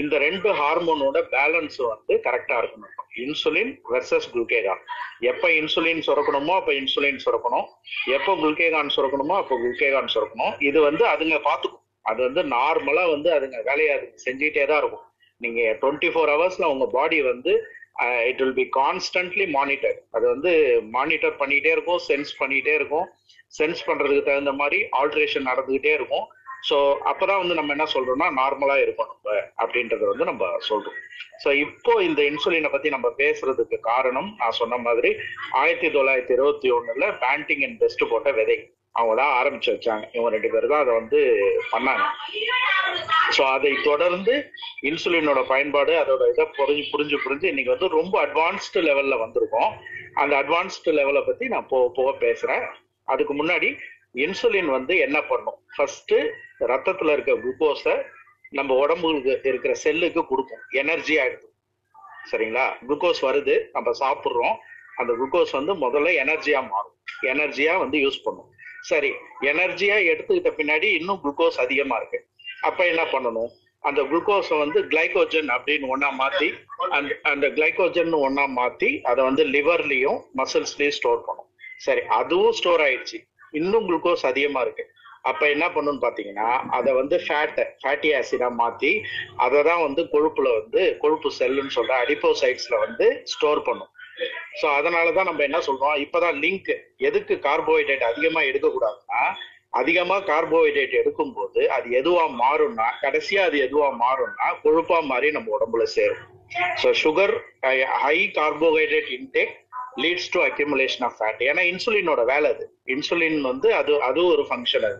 இந்த ரெண்டு ஹார்மோனோட பேலன்ஸ் வந்து கரெக்டா இருக்கணும். Insulin versus glucagon. எப்ப இன்சுலின் சுரக்கணுமோ அப்ப இன்சுலின் சுரக்கணும். எப்போ குளுக்கேகான் சுரக்கணுமோ அப்போ குளுக்கேகான் சுரக்கணும். இது வந்து அதுங்க பார்த்துக்கும் அது வந்து நார்மலா வந்து அதுங்க வேலையை அதுங்க செஞ்சுட்டே தான் இருக்கும். நீங்க டுவெண்ட்டி ஃபோர் ஹவர்ஸ்ல உங்க பாடி வந்து it will be constantly monitor அது வந்து மானிட்டர் பண்ணிட்டே இருக்கும் சென்ஸ் பண்ணிட்டே இருக்கும். சென்ஸ் பண்றதுக்கு தகுந்த மாதிரி ஆல்ட்ரேஷன் நடந்துகிட்டே இருக்கும். ஸோ அப்பதான் வந்து நம்ம என்ன சொல்றோம்னா நார்மலா இருக்கும் நம்ம அப்படின்றத வந்து நம்ம சொல்றோம். ஸோ இப்போ இந்த இன்சுலினை பத்தி நம்ம பேசுறதுக்கு காரணம் நான் சொன்ன மாதிரி ஆயிரத்தி தொள்ளாயிரத்தி இருபத்தி ஒண்ணுல பேண்டிங் அண்ட் பெஸ்ட் போட்ட விதை. அவங்க தான் ஆரம்பிச்சு வச்சாங்க. இவங்க ரெண்டு பேரும் தான் அதை வந்து பண்ணாங்க. ஸோ அதை தொடர்ந்து இன்சுலினோட பயன்பாடு அதோட இதை புரிஞ்சு புரிஞ்சு புரிஞ்சு இன்னைக்கு வந்து ரொம்ப அட்வான்ஸ்டு லெவல்ல வந்திருக்கோம். அந்த அட்வான்ஸ்டு லெவலை பத்தி நான் போக போக பேசுறேன். அதுக்கு முன்னாடி இன்சுலின் வந்து என்ன பண்ணும்? ஃபர்ஸ்ட் ரத்தத்துல இருக்க குளுக்கோஸை நம்ம உடம்புக்கு இருக்கிற செல்லுக்கு கொடுக்கும். எனர்ஜி ஆயிடுது. சரிங்களா? குளுக்கோஸ் வருது. நம்ம சாப்பிட்றோம். அந்த குளுக்கோஸ் வந்து முதல்ல எனர்ஜியா மாறும். எனர்ஜியா வந்து யூஸ் பண்ணும். சரி எனர்ஜியா எடுத்துக்கிட்ட பின்னாடி இன்னும் குளுக்கோஸ் அதிகமா இருக்கு. அப்ப என்ன பண்ணணும்? அந்த குளுக்கோஸை வந்து கிளைகோஜன் அப்படின்னு ஒன்னா மாத்தி அந்த அந்த கிளைகோஜன் ஒன்னா மாத்தி அதை வந்து லிவர்லயும் மசில்ஸ்லயும் ஸ்டோர் பண்ணும் சரி அதுவும் ஸ்டோர் ஆயிடுச்சு. இன்னும் குளுக்கோஸ் அதிகமா இருக்கு. அப்ப என்ன பண்ணுன்னு பாத்தீங்கன்னா அதை வந்து ஃபேட்டை ஃபேட்டி ஆசிடா மாத்தி அதை தான் வந்து கொழுப்புல வந்து கொழுப்பு செல்லுன்னு சொல்ற அடிப்போசைட்ஸ்ல வந்து ஸ்டோர் பண்ணும். ஸோ அதனாலதான் நம்ம என்ன சொல்றோம்? இப்பதான் லிங்க் எதுக்கு கார்போஹைட்ரேட் அதிகமா எடுக்கக்கூடாதுன்னா அதிகமா கார்போஹைட்ரேட் எடுக்கும்போது அது எதுவா மாறும்னா கடைசியா அது எதுவா மாறும்னா கொழுப்பா மாறி நம்ம உடம்புல சேரும். So sugar high carbohydrate intake leads to accumulation of fat ஏன்னா இன்சுலினோட வேலை அது. இன்சுலின் வந்து அது அது ஒரு ஃபங்க்ஷன் அது.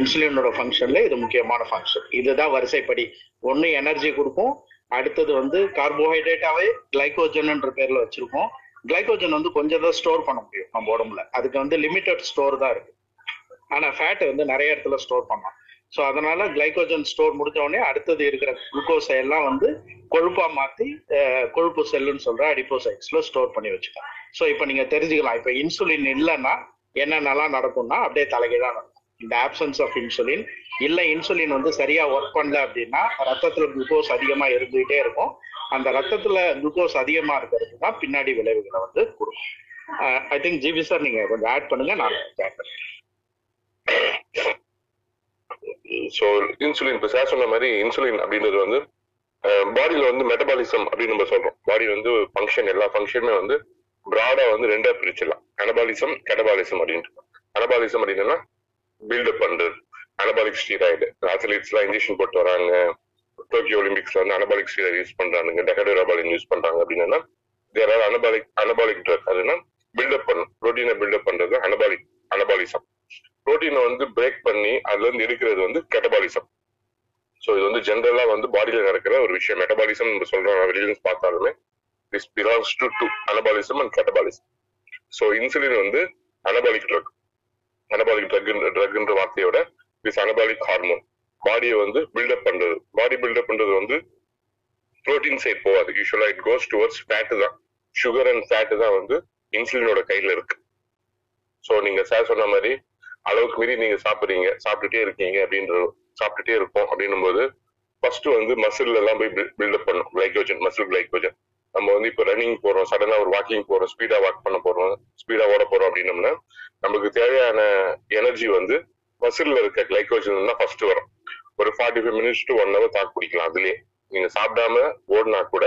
இன்சுலினோட ஃபங்க்ஷன்ல இது முக்கியமான ஃபங்க்ஷன் இதுதான் வரிசைப்படி. ஒன்னு எனர்ஜி கொடுக்கும் அடுத்தது வந்து கார்போஹைட்ரேட்டாவே கிளைகோஜன்ன்ற பேர்ல வச்சிருக்கோம். கிளைகோஜன் வந்து கொஞ்சம் தான் ஸ்டோர் பண்ண முடியும் நம்ம உடம்புல. அதுக்கு வந்து லிமிட்டட் ஸ்டோர் தான் இருக்கு. ஆனா ஃபேட் வந்து நிறைய இடத்துல ஸ்டோர் பண்ணலாம். ஸோ அதனால கிளைகோஜன் ஸ்டோர் முடிஞ்ச உடனே அடுத்தது இருக்கிற குளுக்கோஸை எல்லாம் வந்து கொழுப்பா மாத்தி கொழுப்பு செல்லுன்னு சொல்ற அடிப்போசைட்ஸ்ல ஸ்டோர் பண்ணி வச்சுக்கலாம். ஸோ இப்போ நீங்க தெரிஞ்சுக்கலாம். இப்போ இன்சுலின் இல்லைன்னா என்னென்னலாம் நடக்கும்னா அப்படியே தலைகீழா நடக்கும். இந்த ஆப்சன்ஸ் ஆஃப் இன்சுலின் இல்ல இன்சுலின் வந்து சரியா ஒர்க் பண்ணல அப்படின்னா ரத்தத்துல குளுக்கோஸ் அதிகமா இருந்துகிட்டே இருக்கும். அந்த ரத்தத்துல குளுக்கோஸ் அதிகமா இருக்கிறது தான் பின்னாடி விளைவுகளை வந்து கொடுக்கும். ஐ திங்க் ஜிபி சார் நீங்க கொஞ்சம் ஆட் பண்ணுங்க நான் ஸோ இன்சுலின் இப்போ சார் சொன்ன மாதிரி இன்சுலின் அப்படின்றது வந்து பாடியில வந்து மெட்டபாலிசம் அப்படின்னு நம்ம சொல்றோம். பாடி வந்து ஃபங்க்ஷன் எல்லா ஃபங்க்ஷனுமே வந்து பிராடா வந்து ரெண்டா பிரிச்சிடலாம். அனபாலிசம் கெட்டபாலிசம் அப்படின்ட்டு. அனபாலிசம் அப்படின்னா பில்டப் பண்றது அனபாலிக் ஸ்டீராய்டு அத்லீட்ஸ்லாம் இன்ஜெக்ஷன் போட்டு வராங்க. டோக்கியோ ஒலிம்பிக்ஸ்ல வந்து அனபாலிக் ஸ்டீராய்டு யூஸ் பண்றாங்க டெகடோராபாலின் யூஸ் பண்றாங்க அப்படின்னா there are anabolic anabolic drug அதுனா பில்டப் பண்ணும் ப்ரோட்டீனை பில்டப் பண்றது அனபாலிக் அனபாலிசம் ப்ரோட்டீனை வந்து பிரேக் பண்ணி அதுல இருந்து எடுக்கிறது வந்து கெட்டபாலிசம் ஸோ இது வந்து ஜென்ரலா வந்து பாடியில நடக்கிற ஒரு விஷயம். மெட்டபாலிசம் நம்ம சொல்றோம். ரிலீஜன்ஸ் பார்த்தாலுமே this belongs to to anabolism and catabolism so insulin வந்து அனபாலிக் ட்ரக் அனபாலிக் ட்ரக் ட்ரக்ன்ற வார்த்தையோட திஸ் அனபாலிக் ஹார்மோன் பாடியை வந்து பில்டப் பண்றது. பாடி பில்டப் பண்றது வந்து புரோட்டீன் சைட் போகாது. யூஸ்வலா இட் கோஸ் டுவர்ட்ஸ் ஃபேட்டு தான். சுகர் அண்ட் ஃபேட்டு தான் வந்து இன்சுலினோட கையில இருக்கு. ஸோ நீங்க சார் சொன்ன மாதிரி அளவுக்கு மீறி நீங்க சாப்பிடுறீங்க சாப்பிட்டுட்டே இருக்கீங்க அப்படின்ற சாப்பிட்டுட்டே இருக்கோம் அப்படின்னும் போது ஃபர்ஸ்ட் வந்து மசில் எல்லாம் போய் பில்டப் பண்ணும். கிளைக்கோஜன் மசில் கிளைக்கோஜன் நம்ம வந்து இப்போ ரன்னிங் போறோம் சடனா ஒரு வாக்கிங் போறோம் ஸ்பீடா வாக் பண்ண போறோம் ஸ்பீடா ஓட போறோம் அப்படின்னம்னா நமக்கு தேவையான எனர்ஜி வந்து மசில்ல இருக்க கிளைக்கோஜன் தான் ஃபர்ஸ்ட் வரும். ஒரு forty five minutes to one hour தாக்கு பிடிக்கலாம் அதுலயே. நீங்க சாப்பிடாம ஓடினா கூட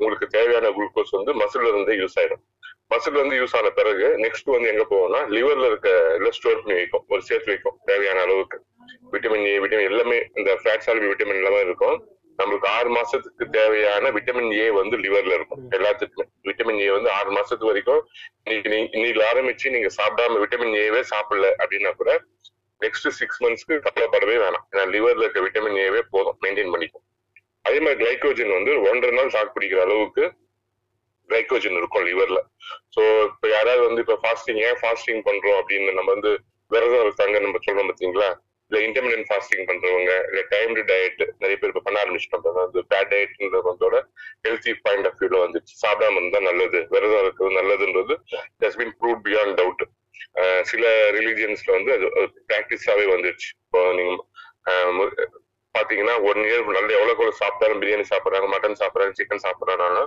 உங்களுக்கு தேவையான குளுக்கோஸ் வந்து மசில்ல இருந்தே யூஸ் ஆயிடும். மசில் வந்து யூஸ் ஆன பிறகு நெக்ஸ்ட் வந்து எங்க போவோம்னா லிவர்ல இருக்க எல்லாம் ஸ்டோர் பண்ணி வைக்கும் ஒரு சேர்த்து வைக்கும் தேவையான அளவுக்கு. விட்டமின் ஏ விட்டமின் எல்லாமே இந்த ஃபேட் சால்பி விட்டமின் எல்லாமே இருக்கும். நம்மளுக்கு ஆறு மாசத்துக்கு தேவையான விட்டமின் ஏ வந்து லிவர்ல இருக்கும். எல்லாத்துக்குமே. விட்டமின் ஏ வந்து ஆறு மாசத்துக்கு வரைக்கும் இன்னைக்கு ஆரம்பிச்சு நீங்க சாப்பிடாம விட்டமின் ஏவே சாப்பிடல அப்படின்னா கூட நெக்ஸ்ட் சிக்ஸ் மந்த்ஸ்க்கு கவலைப்படவே வேணாம். ஏன்னா லிவர்ல இருக்க விட்டமின் ஏவே போதும். மெயின்டைன் பண்ணிக்கும். அதே மாதிரி கிளைக்கோஜன் வந்து ஒன்றரை நாள் தாக்கு பிடிக்கிற அளவுக்கு கிளைக்கோஜன் இருக்கும் லிவர்ல சோ இப்ப யாராவது வந்து இப்ப ஃபாஸ்டிங் ஏன் ஃபாஸ்டிங் பண்றோம் அப்படின்னு நம்ம வந்து விரதம் இருக்காங்க நம்ம சொல்றோம் பாத்தீங்களா? இல்ல இன்டர்மீடியன் ஃபாஸ்டிங் பண்றவங்க இல்ல டைம்டு டயட் நிறைய பேர் இப்ப பண்ண ஆரம்பிச்சிட்டோம் வந்து பேட் டயட்ன்றதோட ஹெல்த்தி பாயிண்ட் ஆஃப் வியூல வந்துச்சு. சாப்பிடாம இருந்தா நல்லது. விரதம் இருக்கிறது நல்லதுன்றது has been prove beyond doubt சில ரிலீஜியன்ஸ்ல வந்து அது ப்ராக்டிஸாவே வந்துருச்சு இப்போ நீங்க பாத்தீங்கன்னா ஒன் இயர் நல்ல எவ்வளவு எவ்வளவு சாப்பிட்டாலும் பிரியாணி சாப்பிடுறாங்க மட்டன் சாப்பிடுறாங்க சிக்கன் சாப்பிடுறாங்க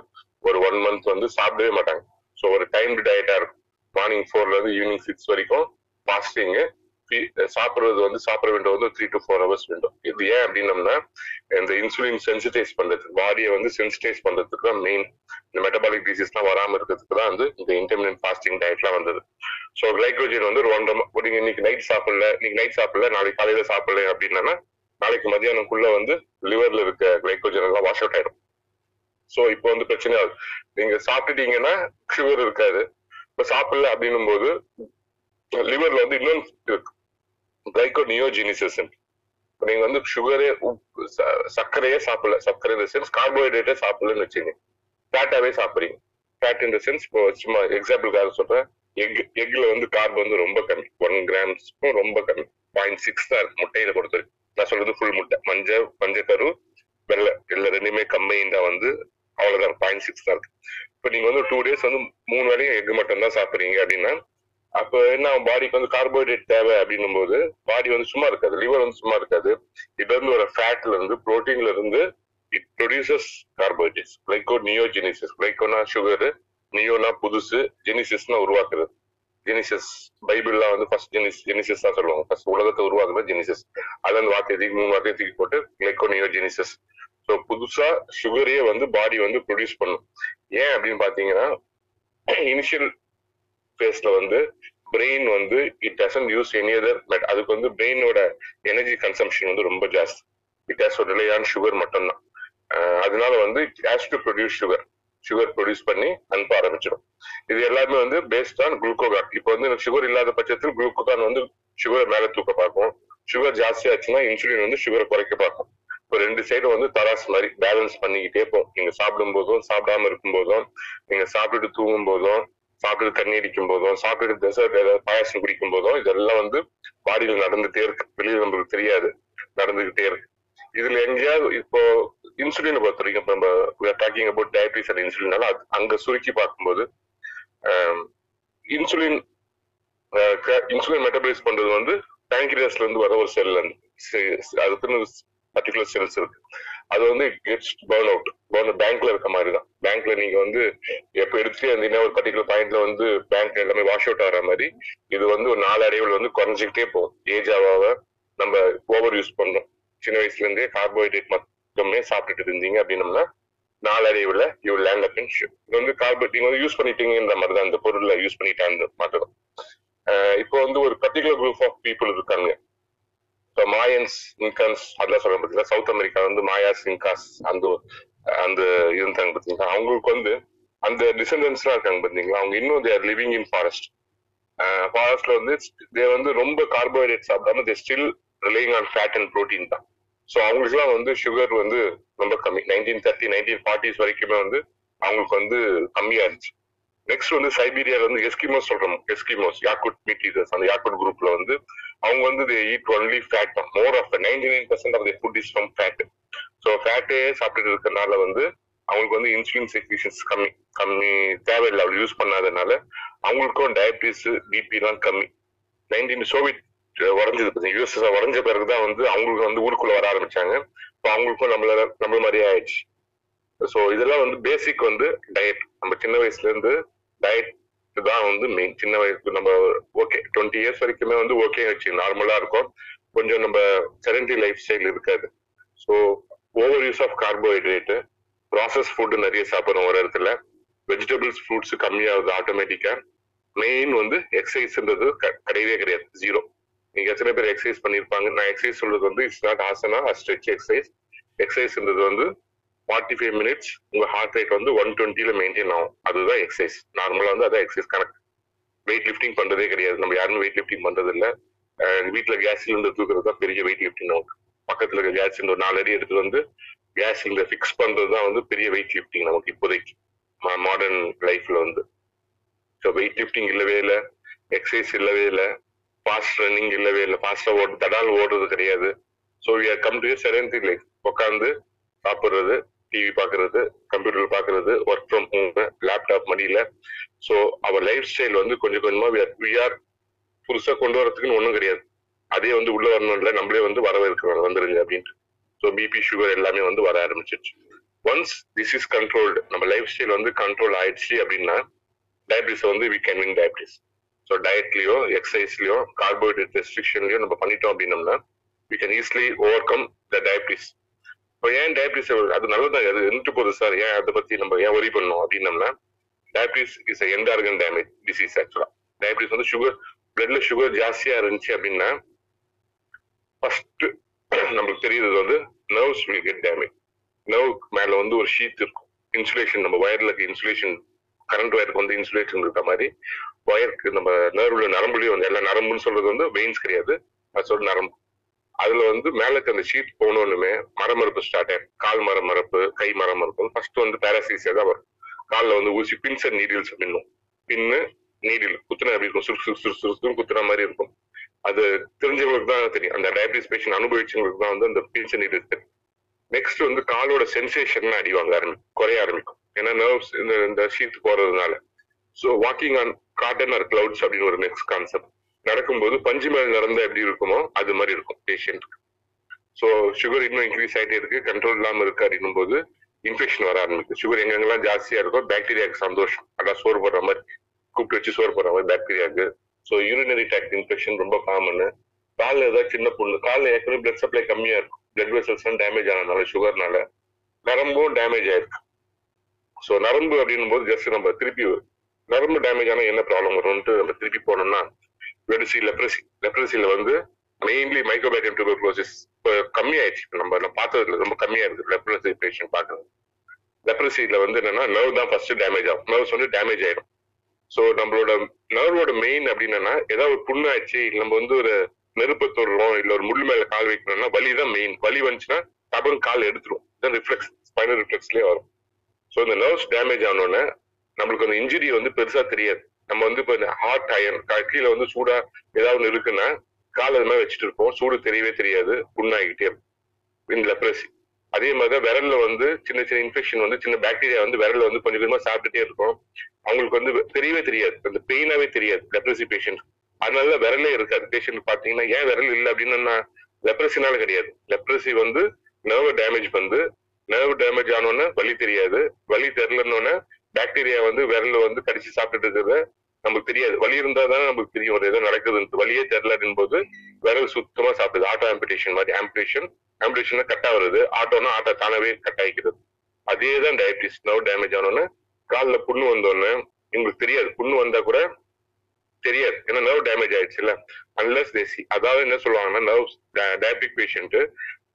ஒரு ஒன் மந்த் வந்து சாப்பிடவே மாட்டாங்க. ஸோ ஒரு டைம்டு டயட்டா இருக்கும். மார்னிங் ஃபோர்ல இருந்து ஈவினிங் சிக்ஸ் வரைக்கும் ஃபாஸ்டிங் சாப்பிடுறது வந்து சாப்பிட வேண்டும் வந்து த்ரீ டு ஃபோர் ஹவர்ஸ் வேண்டும். இது ஏன் அப்படின்னம்னா இந்த இன்சுலின் சென்சிடைஸ் பண்றதுக்கு பாடியை வந்து சென்சிடைஸ் பண்றதுக்கு தான் மெயின் இந்த மெட்டபாலிக் டிசீஸ்லாம் வராம இருக்கிறதுக்கு தான் வந்து இந்த இன்டர்மீடியன் ஃபாஸ்டிங் டயட்லாம் வந்தது. ஸோ கிளைக்ரோஜன் வந்து ஒரு ஒன்றரை நீங்க இன்னைக்கு நைட் சாப்பிடல இன்னைக்கு நைட் சாப்பிடல நாளைக்கு காலையில சாப்பிடல அப்படின்னா நாளைக்கு மதியானம்குள்ள வந்து லிவர்ல இருக்க கிளைக்கோஜன் எல்லாம் வாஷ் அவுட் ஆயிடும். சோ இப்போ வந்து பிரச்சனை ஆகுது. நீங்க சாப்பிட்டுட்டீங்கன்னா சுகர் இருக்காது. இப்ப சாப்பிடல அப்படின்னும் போது லிவர்ல வந்து இன்னொன்று இருக்கு. கிளைகோனியோஜினிசிசம் இப்போ இப்ப நீங்க வந்து சுகரே சர்க்கரையே சாப்பிடல. சர்க்கரை இந்த சென்ஸ் கார்போஹைட்ரேட்டே சாப்பிடலன்னு வச்சுங்க ஃபேட்டாவே சாப்பிட்றீங்க. ஃபேட் இந்த சென்ஸ் இப்போ சும்மா எக்ஸாம்பிளுக்காக சொல்றேன். எக் எக்ல வந்து கார்ப் வந்து ரொம்ப கம்மி. ஒன் கிராம்ஸ்க்கும் ரொம்ப கம்மி. பாயிண்ட் சிக்ஸ் தான் இருக்கு. முட்டையில பொறுத்த நான் சொல்றது ஃபுல் முட்டை. மஞ்சள் மஞ்சக்கரு வெள்ளை. இல்ல ரெண்டுமே கம்பைண்டா வந்து அவ்வளோதான் பாயிண்ட் சிக்ஸ் தான் இருக்கு. இப்ப நீங்க வந்து டூ டேஸ் வந்து மூணு வேலையும் எக் மட்டும் தான் சாப்பிடுறீங்க அப்படின்னா அப்ப என்ன பாடிக்கு வந்து கார்போஹைட்ரேட் தேவை அப்படின்னும் போது பாடி வந்து சும்மா இருக்காது லிவர் வந்து சும்மா இருக்காது. இதுல இருந்து ஒரு ஃபேட்ல இருந்து புரோட்டீன்ல இருந்து it produces carbohydrates glyco neogenesis கிளைகோனா sugar நியோனா புதுசு ஜெனிசிஸ்னா உருவாக்குறது. ஜெனிசிஸ் பைபிள்லாம் வந்து ஃபர்ஸ்ட் ஜெனிஸ் ஜெனிசிஸ் தான் சொல்லுவாங்க. ஃபர்ஸ்ட் உலகத்தை உருவாக்குறது ஜெனிசிஸ் அதுல அந்த வார்த்தையை தூக்கி மூணு வார்த்தையை தூக்கி போட்டு கிளைகோ நியோஜெனிசிஸ் ஸோ புதுசா சுகரையே வந்து பாடி வந்து ப்ரொடியூஸ் பண்ணும். ஏன் அப்படின்னு பாத்தீங்கன்னா இனிஷியல் ஃபேஸ்ல வந்து பிரெயின் வந்து it doesn't use any other but அதுக்கு வந்து பிரெயினோட எனர்ஜி கன்சம்ஷன் வந்து ரொம்ப ஜாஸ்தி. இட் ஹேஸ் ஒரு நிலையான சுகர் மட்டும்தான். அதனால வந்து it has to produce sugar sugar produce பண்ணி அனுப்ப ஆரம்பிச்சிடும். இது எல்லாமே வந்து பேஸ்ட் ஆன் குளுக்கோகான் இப்போ வந்து சுகர் இல்லாத பட்சத்தில் குளுக்கோகான் வந்து சுகர் மேல தூக்க பார்க்கும். சுகர் ஜாஸ்தி ஆச்சுன்னா இன்சுலின் வந்து சுகரை குறைக்க பார்க்கும். இப்போ ரெண்டு சைடும் வந்து தராஸ் மாதிரி பேலன்ஸ் பண்ணிக்கிட்டே போகும். நீங்க சாப்பிடும் போதும் சாப்பிடாம இருக்கும் போதும் நீங்க சாப்பிட்டுட்டு தூங்கும் போதும் சாப்பிட்டு தண்ணி அடிக்கும் போதும் சாப்பிட்டு டெசர்ட் ஏதாவது பாயாசம் குடிக்கும் போதும் இதெல்லாம் வந்து பாடியில நடந்துட்டே இருக்கு. வெளியில் நம்மளுக்கு தெரியாது. நடந்துகிட்டே இருக்கு. இதுல எங்கேயாவது இப்போ இன்சுலினை பொறுத்த வரைக்கும் இப்ப நம்ம டாக்கிங் அபவுட் டயபிட்டிஸ் அண்ட் இன்சுலினால அது அங்க சுருக்கி பார்க்கும்போது இன்சுலின் இன்சுலின் மெட்டபலைஸ் பண்றது வந்து பேங்கிரியாஸ்ல இருந்து வர ஒரு செல் அதுக்குன்னு பர்டிகுலர் செல்ஸ் இருக்கு. அது வந்து இட்ஸ் பேர்ன் அவுட் பேர்ன் பேங்க்ல இருக்க மாதிரி தான் பேங்க்ல நீங்க வந்து எப்ப எடுத்துட்டே இருந்தீங்கன்னா ஒரு பர்டிகுலர் பாயிண்ட்ல வந்து பேங்க் எல்லாமே வாஷ் அவுட் ஆகிற மாதிரி இது வந்து ஒரு நாலு அடைவில் வந்து குறைஞ்சிக்கிட்டே போகும். ஏஜ் ஆவாவ நம்ம ஓவர் யூஸ் பண்றோம். சின்ன வயசுல இருந்தே கார்போஹைட்ரேட் மட்டுமே சாப்பிட்டுட்டு இருந்தீங்க அப்படின்னம்னா நாளடைவுல you land up in ship இது வந்து கார்போஹைட்ரேட் நீங்க வந்து யூஸ் பண்ணிட்டீங்கன்ற மாதிரி தான் இந்த பொருளை யூஸ் பண்ணிட்டாங்க மாட்டோம் இப்போ வந்து ஒரு பர்டிகுலர் குரூப் ஆஃப் பீப்புள் இருக்காங்க. இப்போ மாயன்ஸ் இன்கான்ஸ் அதெல்லாம் சொல்ல பார்த்தீங்களா சவுத் அமெரிக்கா வந்து மாயாஸ் இன்காஸ் அந்த அந்த இருந்தாங்க பார்த்தீங்களா அவங்களுக்கு வந்து அந்த டிசெண்டன்ஸ்லாம் இருக்காங்க பார்த்தீங்களா அவங்க இன்னும் தேர் லிவிங் இன் ஃபாரஸ்ட் ஃபாரஸ்ட்ல வந்து தே வந்து ரொம்ப கார்போஹைட்ரேட் சாப்பிடாம they still relying on fat and protein தான். ஸோ அவங்களுக்குலாம் வந்து சுகர் வந்து ரொம்ப கம்மி. நைன்டீன் தேர்ட்டி நைன்டீன் ஃபார்ட்டிஸ் வரைக்குமே வந்து அவங்களுக்கு வந்து கம்மியா இருந்துச்சு நெக்ஸ்ட் வந்து சைபீரியால வந்து எஸ்கிமோஸ் சொல்றோம். எஸ்கிமோஸ் யாக்குட் மீட் அந்த யாக்குட் குரூப்ல வந்து அவங்க வந்து தே ஈட் ஒன்லி ஃபேட் தான் more of ninety nine percent of the food is from fat so ஃபேட்டே சாப்பிட்டுட்டு இருக்கறனால வந்து அவங்களுக்கு வந்து இன்சுலின் செக்ரீஷன்ஸ் கம்மி கம்மி தேவையில்லை. அவள் யூஸ் பண்ணாதனால அவங்களுக்கும் டயபிட்டிஸ் பிபிலாம் கம்மி. நைன்டீன் சோவியத் உறைஞ்சது பார்த்தீங்க யூஎஸ்எஸ் பிறகு தான் வந்து அவங்களுக்கு வந்து ஊருக்குள்ள வர ஆரம்பிச்சாங்க. இப்போ அவங்களுக்கும் நம்மள நம்மள மாதிரியே ஆயிடுச்சு. ஸோ இதெல்லாம் வந்து பேசிக் வந்து டயட் நம்ம சின்ன வயசுல இருந்து டயட் தான் வந்து மெயின் சின்ன வயசு நம்ம ஓகே டுவெண்ட்டி இயர்ஸ் வரைக்குமே வந்து ஓகே ஆச்சு நார்மலா இருக்கும். கொஞ்சம் நம்ம செடன்டி லைஃப் ஸ்டைல் இருக்காது. So over use of carbohydrate process food நிறைய சாப்பிட்றோம் ஒரு இடத்துல. வெஜிடபிள்ஸ் ஃப்ரூட்ஸ் கம்மியாகுது ஆட்டோமேட்டிக்கா மெயின் வந்து எக்ஸசைஸ்ன்றது கிடையவே கிடையாது. ஜீரோ நீங்க எத்தனை பேர் எக்ஸசைஸ் பண்ணியிருப்பாங்க? நான் எக்ஸசைஸ் சொல்றது வந்து it's not asana stretch exercise எக்ஸசைஸ்ன்றது வந்து ஃபார்ட்டி ஃபைவ் மினிட்ஸ் உங்க ஹார்ட் ரேட் வந்து ஒன் டுவெண்ட்டில மெயின்டைன் ஆகும். அதுதான் எக்ஸசைஸ் நார்மலா வந்து அதான் எக்ஸசைஸ் கணக்கு வெயிட் லிஃப்டிங் பண்றதே கிடையாது. நம்ம யாருமே வெயிட் லிஃப்டிங் பண்றது இல்ல. வீட்டுல கேஸ் சிலிண்டர் தூக்குறது தான் பெரிய வெயிட் லிஃப்டிங் நமக்கு பக்கத்துல இருக்க கேஸ் சிலிண்டர் நாலு அடி எடுத்து வந்து கேஸ் சிலிண்டர் ஃபிக்ஸ் பண்றது தான் வந்து பெரிய வெயிட் லிஃப்டிங் நமக்கு இப்போதைக்கு. மாடர்ன் லைஃப்ல வந்து. ஸோ வெயிட் லிஃப்டிங் இல்லவே இல்லை. எக்ஸசைஸ் இல்லவே இல்லை. ஃபாஸ்ட் ரன்னிங் இல்லவே இல்லை. ஃபாஸ்டா ஓடு தடால் ஓடுறது கிடையாது. So we are come to sedentary life உட்காந்து சாப்பிடுறது டிவி பாக்குறது கம்ப்யூட்டர் பாக்குறது ஒர்க் ஃப்ரம் ஹோம் லேப்டாப் மடியில. ஸோ அவர் லைஃப் ஸ்டைல் வந்து கொஞ்சம் கொஞ்சமா வி ஆர் புதுசா கொண்டு வரதுக்குன்னு ஒன்றும் கிடையாது. அதே வந்து உள்ள வரணும்ல நம்மளே வந்து வரவேற்கிறோம் வந்துருங்க அப்படின்ட்டு. ஸோ பிபி சுகர் எல்லாமே வந்து வர ஆரம்பிச்சிருச்சு. ஒன்ஸ் திஸ் இஸ் கண்ட்ரோல்டு நம்ம லைஃப் ஸ்டைல் வந்து கண்ட்ரோல் ஆயிடுச்சு அப்படின்னா டயபிட்டிஸ் வந்து we can win diabetes so டயட்லயோ எக்ஸசைஸ்லயோ கார்போஹைட்ரேட் ரெஸ்ட்ரிக்ஷன்லயோ நம்ம பண்ணிட்டோம் அப்படின்னம்னா we can easily overcome the diabetes இப்போ ஏன் டயபிட்டிஸ் அது நல்லதா அது இருந்துட்டு போகுது சார் ஏன் அதை பத்தி நம்ம ஏன் ஒரி பண்ணோம் அப்படின்னம்னா diabetes is end organ damage disease ஆக்சுவலா டயபிட்டிஸ் வந்து சுகர் பிளட்ல சுகர் ஜாஸ்தியா இருந்துச்சு அப்படின்னா ஃபர்ஸ்ட் நம்மளுக்கு தெரியுது வந்து nerves will get damage nerve மேல வந்து ஒரு ஷீட் இருக்கும். இன்சுலேஷன் நம்ம வயர்ல இருக்க இன்சுலேஷன் கரண்ட் வயருக்கு வந்து இன்சுலேஷன் இருக்க மாதிரி ஒயருக்கு நம்ம நர்வுல நரம்புலயும் வந்து எல்லா நரம்புன்னு சொல்றது வந்து வெயின்ஸ் கிடையாது. அது சொல்ற நரம்பு. அதுல வந்து மேல இருக்க அந்த ஷீட் போனோன்னுமே மரமரப்பு ஸ்டார்ட் ஆயிடும் கால் மரமரப்பு கை மரமரப்பு ஃபர்ஸ்ட் வந்து பேராசீசியா தான் வரும். காலில் வந்து ஊசி pins and needles pin needle குத்துனா எப்படி இருக்கும்? சுறு சுறு சுறு சுறு குத்துற மாதிரி இருக்கும். அது தெரிஞ்சவங்களுக்கு தான் தெரியும். அந்த டயபிட்டிஸ் பேஷண்ட் அனுபவிச்சவங்களுக்கு தான் வந்து அந்த பின்ஸ் அண்ட் நீடில்ஸ் தெரியும். நெக்ஸ்ட் வந்து காலோட சென்சேஷன் அடிவாங்க ஆரம்பிக்கும். குறைய ஆரம்பிக்கும். ஏன்னா நர்வ்ஸ் இந்த இந்த ஷீட் போறதுனால. So walking on cotton or clouds அப்படின்னு ஒரு நெக்ஸ்ட் கான்செப்ட் நடக்கும்போது பஞ்சு மேல் நடந்தா எப்படி இருக்குமோ அது மாதிரி இருக்கும் பேஷண்ட்க்கு ஸோ சுகர் இன்னும் இன்க்ரீஸ் ஆகிட்டே இருக்கு. கண்ட்ரோல் இல்லாம இருக்கு அப்படின்னும் போது இன்ஃபெக்ஷன் வர ஆரம்பிக்கும் சுகர் எங்கெங்கெல்லாம் ஜாஸ்தியா இருக்கோ பாக்டீரியாவுக்கு சந்தோஷம். அதான் சோறு போடுற மாதிரி கூப்பிட்டு வச்சு சோறு போடுற மாதிரி பாக்டீரியாவுக்கு ஸோ யூரினரி டாக்ட் இன்ஃபெக்ஷன் ரொம்ப காமனு காலில் ஏதாவது சின்ன புண்ணு காலில் ஏற்கனவே பிளட் சப்ளை கம்மியா இருக்கும். பிளட் வெசல்ஸ் டேமேஜ் ஆனதுனால சுகர்னால நரம்பும் டேமேஜ் ஆயிருக்கு. ஸோ நரம்பு அப்படின்னும் போது ஜஸ்ட் நம்ம திருப்பி நரம்பு டேமேஜ் ஆனால் என்ன ப்ராப்ளம் வரும்ன்ட்டு நம்ம திருப்பி போனோம்னா வெடிசி லெப்ரசி லெப்ரசியில வந்து மெயின்லி மைக்ரோபேட்டியம் டியூபர்குலோசிஸ் இப்போ கம்மியாயிடுச்சு. இப்போ நம்ம நம்ம பார்த்ததுல ரொம்ப கம்மியா இருக்கு லெப்ரசி பேஷண்ட் பார்க்கறது. லெப்ரசியில வந்து என்னன்னா நர்வ் தான் ஃபர்ஸ்ட் டேமேஜ் ஆகும். நர்வ்ஸ் வந்து டேமேஜ் ஆயிடும். ஸோ நம்மளோட நர்வோட மெயின் அப்படின்னா ஏதாவது ஒரு புண்ணு ஆச்சு இல்லை நம்ம வந்து ஒரு நெருப்பு தொடுறோம் இல்லை ஒரு முள் மேல கால் வைக்கணும்னா வலி தான் மெயின் வலி வந்துச்சுன்னா டபுள் கால் எடுத்துரும். ரிஃப்ளெக்ஸ் ஸ்பைனல் ரிஃப்ளெக்ஸ்லேயே வரும். ஸோ இந்த நர்வ்ஸ் டேமேஜ் ஆனோடனே நம்மளுக்கு அந்த இன்ஜுரி வந்து பெருசா தெரியாது. நம்ம வந்து இப்போ ஹார்ட் அயன் கீழே வந்து சூடா ஏதாவது ஒண்ணு இருக்குன்னா கால் அது மாதிரி வச்சுட்டு இருப்போம். சூடு தெரியவே தெரியாது. புண்ணாகிட்டே இருக்கும். இந்த லெப்ரசி அதே மாதிரி தான் விரல்ல வந்து சின்ன சின்ன இன்ஃபெக்ஷன் வந்து சின்ன பாக்டீரியா வந்து விரல்ல வந்து கொஞ்சம் கொஞ்சமா சாப்பிட்டுட்டே இருக்கும். அவங்களுக்கு வந்து தெரியவே தெரியாது. அந்த பெயினாவே தெரியாது லெப்ரசி பேஷண்ட் அதனால விரலே இருக்காது. பேஷண்ட் பாத்தீங்கன்னா ஏன் விரல் இல்லை? அப்படின்னு லெப்ரசினால கிடையாது. லெப்ரசி வந்து நர்வ் டேமேஜ் வந்து நர்வ் டேமேஜ் ஆனோன்னு வலி தெரியாது. வலி தெரிலன்னொன்னே பாக்டீரியா வந்து விரல்ல வந்து கடிச்சு சாப்பிட்டுட்டு இருக்கிறத நமக்கு தெரியாது. வலி இருந்தா தானே நமக்கு தெரியும் ஒரு ஏதோ நடக்குதுன்னு. வழியே தெரியல போது விரல் சுத்தமா சாப்பிடுது. ஆட்டோ ஆம்பிடேஷன் மாதிரி ஆம்பிடேஷன் ஆம்பிடேஷன் கட்டா வருது ஆட்டோனா ஆட்டோ தானவே கட் ஆகிக்கிறது. அதே தான் டயபிட்டிஸ் நர்வ் டேமேஜ் ஆனோன்னு காலில் புண்ணு வந்தோடனே எங்களுக்கு தெரியாது. புண்ணு வந்தா கூட தெரியாது. ஏன்னா நர்வ் டேமேஜ் ஆயிடுச்சுல்ல. அன்லஸ் தேசி அதாவது என்ன சொல்லுவாங்கன்னா நர்வ் டயபிக் பேஷண்ட்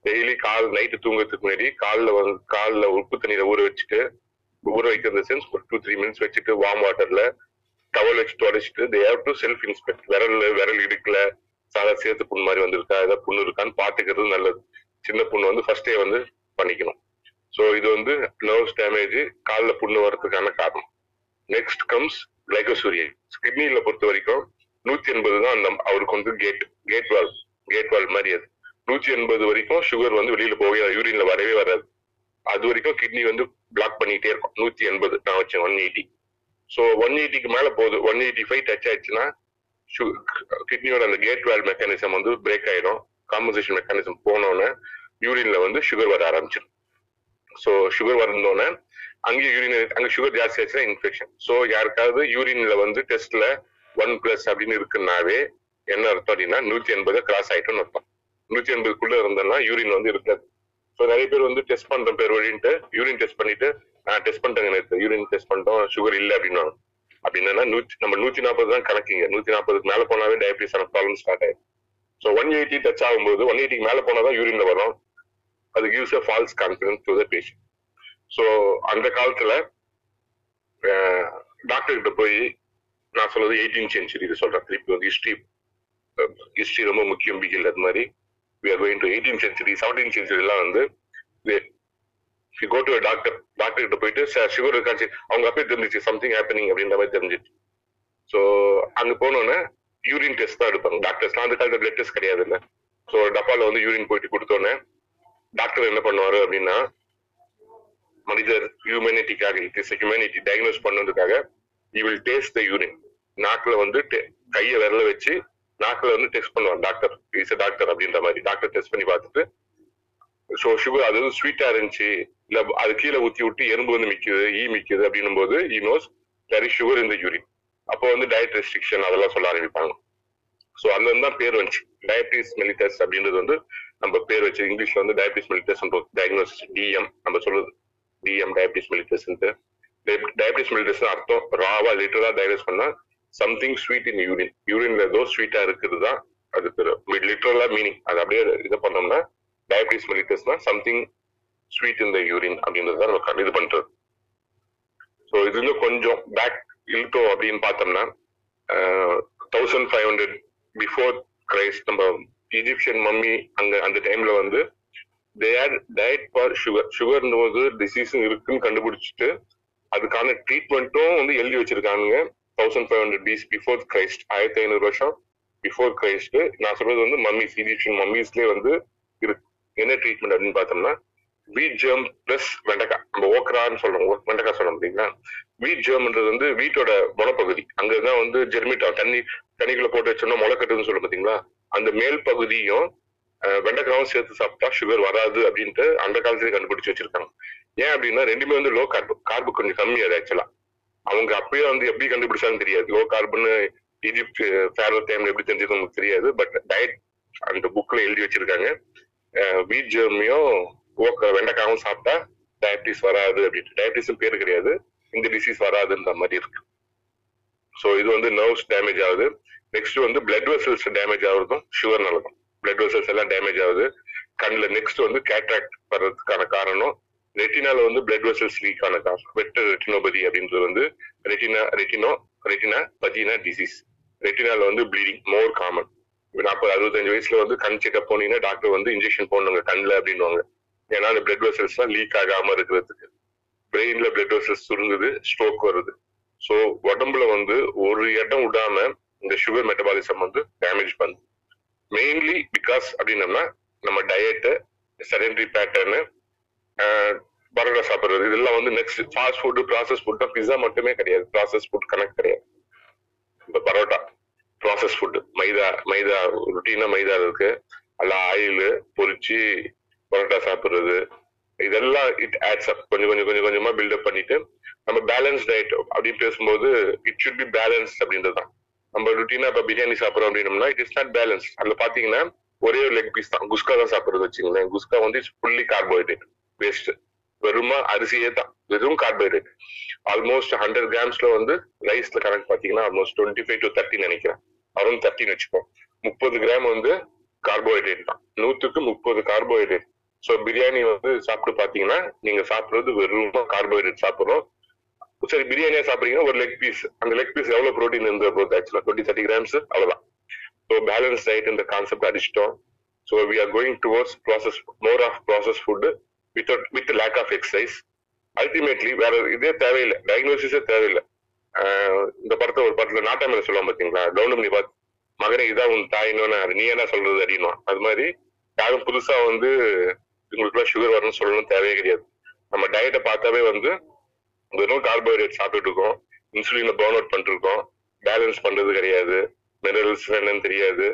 டெய்லி கால் நைட்டு தூங்குறதுக்கு முன்னாடி காலில் வந்து காலில் உப்பு தண்ணியில ஊற வச்சுட்டு ஊற வைக்கிற சென்ஸ் ஒரு டூ த்ரீ மினிட்ஸ் வச்சுட்டு வார்ம் வாட்டர்ல டவல் வச்சு தொடச்சிட்டு they have to self inspect விரல் விரல் இடுக்கல சாதா சேர்த்து புண் மாதிரி வந்திருக்கா? ஏதாவது புண்ணு இருக்கான்னு பாத்துக்கிறது நல்லது. சின்ன புண்ணு வந்து ஃபர்ஸ்டே வந்து பண்ணிக்கணும். ஸோ இது வந்து நர்வ்ஸ் டேமேஜ் காலில் புண்ணு வர்றதுக்கான காரணம். நெக்ஸ்ட் கம்ஸ் கிளைகோசூரியன் கிட்னில பொறுத்த வரைக்கும் நூத்தி எண்பது தான் அந்த அவருக்கு வந்து gate gate valve gate valve மாதிரி அது. நூத்தி எண்பது வரைக்கும் சுகர் வந்து வெளியில போகவே யூரின்ல வரவே வராது. அது வரைக்கும் கிட்னி வந்து பிளாக் பண்ணிட்டே இருக்கும். நூத்தி எண்பது நான் வச்சேன் ஒன் எயிட்டி ஸோ ஒன் எயிட்டிக்கு மேலே போகுது. ஒன் எயிட்டி ஃபைவ் டச் ஆயிடுச்சுன்னா கிட்னியோட அந்த கேட் வேல் மெக்கானிசம் வந்து பிரேக் ஆயிடும். காம்பன்சேஷன் மெக்கானிசம் போனோன்னே யூரின்ல வந்து சுகர் வர ஆரம்பிச்சிடும். ஸோ சுகர் வந்தோடனே அங்கேயே யூரின் அங்கே சுகர் ஜாஸ்தி ஆச்சுன்னா இன்ஃபெக்ஷன் ஸோ யாருக்காவது யூரின்ல வந்து டெஸ்ட்ல ஒன் பிளஸ் அப்படின்னு இருக்குன்னாவே என்ன அர்த்தம் அப்படின்னா நூத்தி எண்பது கிராஸ் ஆயிட்டோம்னு அர்த்தம். நூத்தி எண்பதுக்குள்ள இருந்தோம்னா யூரின் வந்து இருக்காது. ஸோ நிறைய பேர் வந்து டெஸ்ட் பண்ற பேர் வழின்ட்டு யூரின் டெஸ்ட் பண்ணிட்டு நான் டெஸ்ட் பண்ணிட்டேங்க நேற்று யூரின் டெஸ்ட் பண்ணிட்டோம் சுகர் இல்லை அப்படின்னா அப்படின்னா நூற்றி நம்ம நூத்தி நாற்பது தான் கணக்குங்க. நூத்தி நாற்பதுக்கு மேல போனாவே டயபிட்டிஸ் ப்ராப்ளம் ஸ்டார்ட் ஆயிடும். ஸோ ஒன் எயிட்டி டச் ஆகும்போது ஒன் எயிட்டிக்கு மேல போனாதான் யூரின்ல வரும். அது gives a false confidence to the patient so அந்த காலத்துல டாக்டர் கிட்ட போய் நான் சொல்றது எயிட்டீன் சென்ச்சுரி இது சொல்றேன். திருப்பி வந்து ஹிஸ்ட்ரி ஹிஸ்ட்ரி ரொம்ப முக்கியம் பிகில் அது மாதிரி. We are going to eighteen century seventeen சென்ச்சுரிலாம் வந்து கோ டு டாக்டர் டாக்டர் கிட்ட போயிட்டு சார் சுகர் இருக்காச்சு அவங்க அப்பயே தெரிஞ்சிச்சு சம்திங் ஹேப்பனிங் அப்படின்ற மாதிரி தெரிஞ்சிச்சு. ஸோ அங்க போனோன்னே யூரின் டெஸ்ட் தான் எடுப்பாங்க. டாக்டர்ஸ்லாம் அந்த காலத்தில் பிளட் டெஸ்ட் கிடையாது இல்லை. ஸோ டப்பால வந்து யூரின் போயிட்டு கொடுத்தோன்னே டாக்டர் என்ன பண்ணுவாரு அப்படின்னா மனிதர் ஹியூமனிட்டிக்காக இட் இஸ் ஹியூமனிட்டி டயக்னோஸ் பண்ணதுக்காக you will taste the urine நாக்கில் வந்து கையை விரல வச்சு நாக்கில் வந்து டெஸ்ட் பண்ணுவாங்க டாக்டர் இஸ் டாக்டர் அப்படின்ற மாதிரி. டாக்டர் டெஸ்ட் பண்ணி பார்த்துட்டு ஸோ சுகர் அது ஸ்வீட்டா இருந்துச்சு. இல்ல அது கீழே ஊத்தி விட்டு எறும்பு வந்து மிக்குது ஈ மிக்குது அப்படின்னும் போது ஈ நோஸ் தெரி சுகர் இந்த யூரின் அப்போ வந்து டயட் ரெஸ்ட்ரிக்ஷன் அதெல்லாம் சொல்ல ஆரம்பிப்பாங்க. ஸோ அந்த தான் பேர் வந்துச்சு. டயபிட்டிஸ் மெலிட்டஸ் அப்படின்றது வந்து நம்ம பேர் வச்சு இங்கிலீஷ்ல வந்து டயபிட்டிஸ் மெலிட்டஸ் டயக்னோசிஸ் டிஎம் நம்ம சொல்றது. DM diabetes mellitus diabetes mellitus அர்த்தம் ராவா லிட்டரா டயக்னோஸ் பண்ணா சம்திங் ஸ்வீட் இன் யூரின் யூரின்ல ஏதோ ஸ்வீட்டா இருக்குது தான் அது லிட்டரலா மீனிங் அது அப்படியே இது பண்ணோம்னா diabetes மெலிட்டஸ்னா something sweet in the urine அப்படின்றத தான் இது பண்றது. ஸோ இது வந்து கொஞ்சம் பேக் இழுத்தோம் அப்படின்னு பார்த்தோம்னா thousand five hundred before Christ நம்ம ஈஜிப்சியன் மம்மி அங்க அந்த டைம்ல வந்து they are diet for sugar சுகர்ன்ற போது டிசீஸும் இருக்குன்னு கண்டுபிடிச்சிட்டு அதுக்கான ட்ரீட்மெண்ட்டும் வந்து எழுதி வச்சிருக்காங்க thousand five hundred BC before Christ ஆயிரத்தி ஐநூறு வருஷம் பிஃபோர் கிரைஸ்ட் நான் சொல்றது வந்து மம்மிஸ் ஈஜிப்சியன் மம்மிஸ்லேயே வந்து இருக்கு. என்ன ட்ரீட்மெண்ட் அப்படின்னு பார்த்தோம்னா வீட் ஜெர்ம் பிளஸ் வெண்டைக்காய். நம்ம ஓக்ரான்னு சொல்றோம். வெண்டைக்காய் சொல்ல முடியுங்களா வீட் ஜெர்ம்ன்றது வந்து வீட்டோட முளைப்பகுதி அங்கதான் வந்து ஜெர்மிட்டா தண்ணி தண்ணிக்குள்ள போட்டு வச்சோம்னா முளைக்கட்டுன்னு சொல்ல பாத்தீங்களா அந்த மேல் பகுதியும் வெண்டைக்காவும் சேர்த்து சாப்பிட்டா சுகர் வராது அப்படின்ட்டு அந்த காலத்துலேயே கண்டுபிடிச்சு வச்சிருக்காங்க. ஏன் அப்படின்னா ரெண்டுமே வந்து லோ கார்பு கார்பு கொஞ்சம் கம்மி அது ஆக்சுவலா அவங்க அப்பயே வந்து எப்படி கண்டுபிடிச்சாலும் தெரியாது. லோ கார்பன் ஈஜிப்ட் ஃபேரோ டைம்ல எப்படி தெரிஞ்சது நமக்கு தெரியாது. பட் டயட் அந்த புக்ல எழுதி வச்சிருக்காங்க. வீட் ஜெர்மியும் வெண்டைக்காவும் சாப்பிட்டா டயபிட்டிஸ் வராது அப்படின்ட்டு டயபிட்டிஸ் பேர் கிடையாது. இந்த டிசீஸ் வராதுன்ற மாதிரி இருக்கு. ஸோ இது வந்து நர்வ்ஸ் டேமேஜ் ஆகுது. நெக்ஸ்ட் வந்து பிளட் வெசல்ஸ் டேமேஜ் ஆகுறதும் சுகர் நடக்கும் பிளட் வெசல்ஸ் எல்லாம் டேமேஜ் ஆகுது. கண்ணில் நெக்ஸ்ட் வந்து கேட்ராக்ட் வர்றதுக்கான காரணம் ரெட்டினால வந்து பிளட் வெசல்ஸ் லீக் ஆன காரணம். வெட்ட ரெட்டினோபதி அப்படின்றது வந்து ரெட்டினா ரெட்டினோ ரெட்டினா பஜினா டிசீஸ் ரெட்டினால வந்து ப்ளீடிங் மோர் காமன் நாற்பது அறுபத்தஞ்சு வயசுல வந்து கண் செக்அப் போனீங்கன்னா டாக்டர் வந்து இன்ஜெக்ஷன் போடணுங்க கண்ணில் அப்படின்வாங்க ஏன்னா அந்த பிளட் வெசல்ஸ் தான் லீக் ஆகாம இருக்கிறதுக்கு. பிரெயின்ல பிளட் வெசல்ஸ் சுருங்குது ஸ்ட்ரோக் வருது. ஸோ உடம்புல வந்து ஒரு இடம் விடாம இந்த சுகர் மெட்டபாலிசம் வந்து டேமேஜ் பண்ணுது. மெயின்லி பிகாஸ் அப்படின்னம்னா நம்ம டயட்டு செடன்டரி பேட்டர்னு பரோட்டா சாப்பிடுறது இதெல்லாம் வந்து next fast food process food pizza மட்டுமே கிடையாது. ப்ராசஸ் ஃபுட் கணக்கு கிடையாது. இப்போ பரோட்டா ப்ராசஸ் ஃபுட்டு மைதா மைதா ருட்டீனா மைதா இருக்கு. அல்ல ஆயில் பொரிச்சு பரோட்டா சாப்பிடுறது. இதெல்லாம் இட் ஆட்ஸ் அப் கொஞ்சம் கொஞ்சம் கொஞ்சம் கொஞ்சமா பில்டப் பண்ணிட்டு நம்ம பேலன்ஸ் டயட் அப்படின்னு பேசும்போது இட் சுட் பி பேலன்ஸ் அப்படின்றது தான் நம்ம ருட்டீனா இப்ப பிரியாணி சாப்பிடறோம் அப்படின்னம்னா இட் இஸ் நாட் பேலன்ஸ் அதுல பாத்தீங்கன்னா ஒரே ஒரு லெக் பீஸ் தான். குஸ்கா தான் சாப்பிடுறது வச்சுங்களேன் குஸ்கா வந்து ஃபுல்லி கார்போஹைட்ரேட் வேஸ்ட் வெறுமா அரிசியே தான். வெறும் கார்போஹைட்ரேட் ஆல்மோஸ்ட் ஹண்ட்ரட் கிராம்ஸ்ல வந்து ரைஸ்ல கணக்கு பாத்தீங்கன்னா almost twenty five to thirty நினைக்கிறேன். அரௌண்ட் தேர்ட்டின்னு வச்சுப்போம் முப்பது கிராம் வந்து கார்போஹைட்ரேட் தான். நூத்துக்கு முப்பது கார்போஹைட்ரேட் ஸோ பிரியாணி வந்து சாப்பிட்டு பார்த்தீங்கன்னா நீங்க சாப்பிட்றது வெறும் கார்போஹைட்ரேட் சாப்பிட்றோம். சரி பிரியாணியா சாப்பிட்றீங்கன்னா ஒரு லெக் பீஸ் அந்த லெக் பீஸ் எவ்வளவு ப்ரோட்டீன் இருந்து போகுது ஆக்சுவலா டுவெண்ட்டி தேர்ட்டி கிராம்ஸ் அவ்வளவுதான். ஸோ பேலன்ஸ் டயட் இந்த concept அடிச்சிட்டோம். So we are going towards process more of process food with with lack of exercise ultimately வேற இதே தேவையில்லை. டயக்னோசிஸே தேவையில்லை. இந்த படத்தை ஒரு படத்துல நாட்டாமையில சொல்லுவாங்க பாத்தீங்களா? டவுன் பண்ணி பார்த்து மகனே இதான் உன் தாயின்னு நீ என்ன சொல்றது அப்படின்னா அது மாதிரி யாரும் புதுசா வந்து இவங்களுக்குலாம் சுகர் வரணும்னு சொல்லணும் தேவையே கிடையாது. நம்ம டயட்டை பார்த்தாவே வந்து வெறும் கார்போஹைட்ரேட் சாப்பிட்டுட்டு இருக்கோம் இன்சுலினை பர்ன் அவுட் பண்ணிருக்கோம் பேலன்ஸ் பண்றது கிடையாது மினரல்ஸ் என்னன்னு தெரியாது.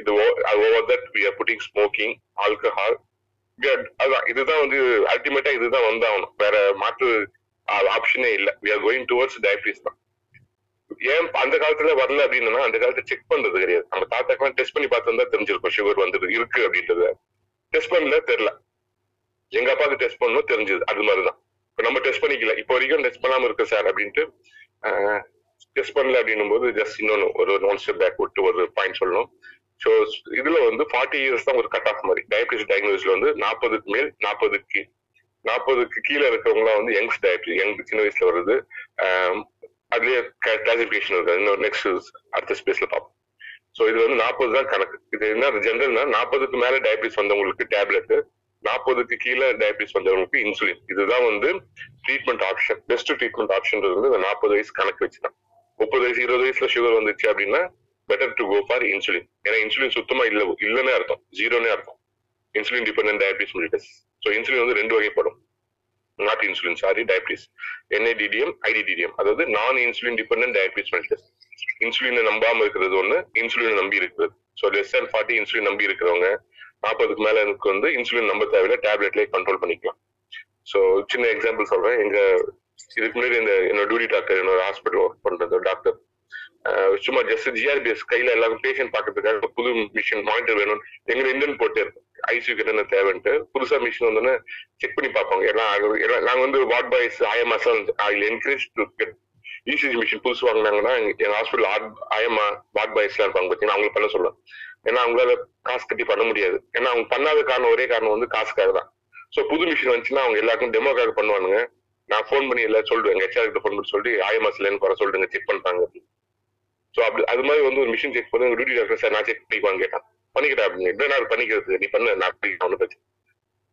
இது over that we are putting smoking alcohol அதான் இதுதான் வந்து அல்டிமேட்டா இதுதான் வந்தாகணும். வேற மாற்று ஆப்ஷனே இல்ல. We are going towards diabetes தான். ஏன் அந்த காலத்துல வரல அப்படின்னா அந்த காலத்துல செக் பண்றது கிடையாது. நம்ம தாத்தாக்கெல்லாம் டெஸ்ட் பண்ணி பார்த்து தெரிஞ்சிருக்கும் சுகர் வந்து இருக்கு அப்படின்றது. டெஸ்ட் பண்ணல தெரியல. எங்க அப்பாவுக்கு டெஸ்ட் பண்ணணும் தெரிஞ்சது. அது மாதிரிதான். இப்ப நம்ம டெஸ்ட் பண்ணிக்கல. இப்போ வரைக்கும் டெஸ்ட் பண்ணாம இருக்கு சார் அப்படின்ட்டு டெஸ்ட் பண்ணல அப்படின்னும் போது ஜஸ்ட் இன்னொன்னு ஒரு நான் ஸ்டெப் பேக் விட்டு ஒரு பாயிண்ட் சொல்லணும். ஸோ இதுல வந்து ஃபார்ட்டி இயர்ஸ் தான் ஒரு கட் ஆஃப் மாதிரி டயபிட்டிஸ் டயக்னோசிஸ்ல வந்து நாற்பதுக்கு மேல் நாற்பதுக்கு நாற்பதுக்கு கீழே இருக்கிறவங்களாம் வந்து யங்ஸ் டயபிட்டிஸ் யங் சின்ன வயசுல வருது. அதுலயே கிளாசிபிகேஷன் இருக்கு. இன்னொரு நெக்ஸ்ட் அடுத்த ஸ்பேஸ்ல பார்ப்போம். ஸோ இது வந்து நாற்பது தான் கணக்கு. இது என்ன ஜென்ரல்னா நாற்பதுக்கு மேல டயபிட்டிஸ் வந்தவங்களுக்கு டேப்லெட் நாற்பதுக்கு கீழே டயபிட்டிஸ் வந்தவங்களுக்கு இன்சுலின் இதுதான் வந்து treatment option best treatment option வந்து இந்த நாற்பது வயசு கணக்கு வச்சுதான். முப்பது வயசு இருபது வயசுல சுகர் வந்துச்சு அப்படின்னா better to go for insulin ஏன்னா இன்சுலின் சுத்தமா இல்ல இல்லைன்னே அர்த்தம். ஜீரோனே அர்த்தம். Insulin dependent diabetes mellitus so insulin வந்து ரெண்டு வகைப்படும். Not insulin sorry diabetes NIDDM IDDM அதாவது non insulin dependent diabetes mellitus இன்சுலினை நம்பாம இருக்கிறது ஒண்ணு இன்சுலினை நம்பி இருக்கிறது. So less than forty insulin நம்பி இருக்கிறவங்க நாற்பதுக்கு மேல எனக்கு வந்து இன்சுலின் நம்ப தேவையில்ல டேப்லெட்லயே கண்ட்ரோல் பண்ணிக்கலாம். ஸோ சின்ன எக்ஸாம்பிள் சொல்றேன். எங்க இதுக்கு முன்னாடி இந்த என்னோட டியூட்டி டாக்டர் என்னோட ஹாஸ்பிட்டல் ஒர்க் பண்றது டாக்டர் சும்மா ஜஸ்ட் ஜிஆர்பிஎஸ் கையில எல்லாரும் பேஷண்ட் பாக்கிறதுக்காக புது மிஷின் மானிட்டர் வேணும். எங்க இந்தியன் போட்டு ஐசியூ கிட்ட என்ன தேவைன்ட்டு புதுசா மிஷின் வந்து செக் பண்ணி பார்ப்பாங்க. எல்லாம் நாங்க வந்து ward boys IMS I encourage to get ECG machine புதுசு வாங்கினாங்கன்னா எங்க ஹாஸ்பிட்டல் ஐஎம்ஆ வார்ட் பாய்ஸ்லாம் இருப்பாங்க பார்த்தீங்கன்னா அவங்களுக்கு பண்ண சொல்லுவேன். ஏன்னா அவங்களால காசு கட்டி பண்ண முடியாது. ஏன்னா அவங்க பண்ணாத காரணம் ஒரே காரணம் வந்து காசுக்காக தான். ஸோ புது மிஷின் வந்துச்சுன்னா அவங்க எல்லாருக்கும் டெமோக்காக பண்ணுவானுங்க. நான் ஃபோன் பண்ணி எல்லாம் சொல்லுவேன். எங்க ஹெச்ஆர் கிட்ட ஃபோன் பண்ணி சொல்லி ஐஎம்எஸ்லேன்னு வர சொல்லிடுங்க செக் பண்றாங்க ஸோ அப்படி அது மாதிரி வந்து ஒரு மிஷின் செக் பண்ணி டியூட்டி டாக்டர் சார் நான் செக் பண்ணிக்குவான்னு கேட்டான். பண்ணிக்கிட்டா அப்படின்னு. என்ன நான் பண்ணிக்கிறது? நீ பண்ண நான் பண்ணிக்கிறேன் ஒன்றும் பிரச்சனை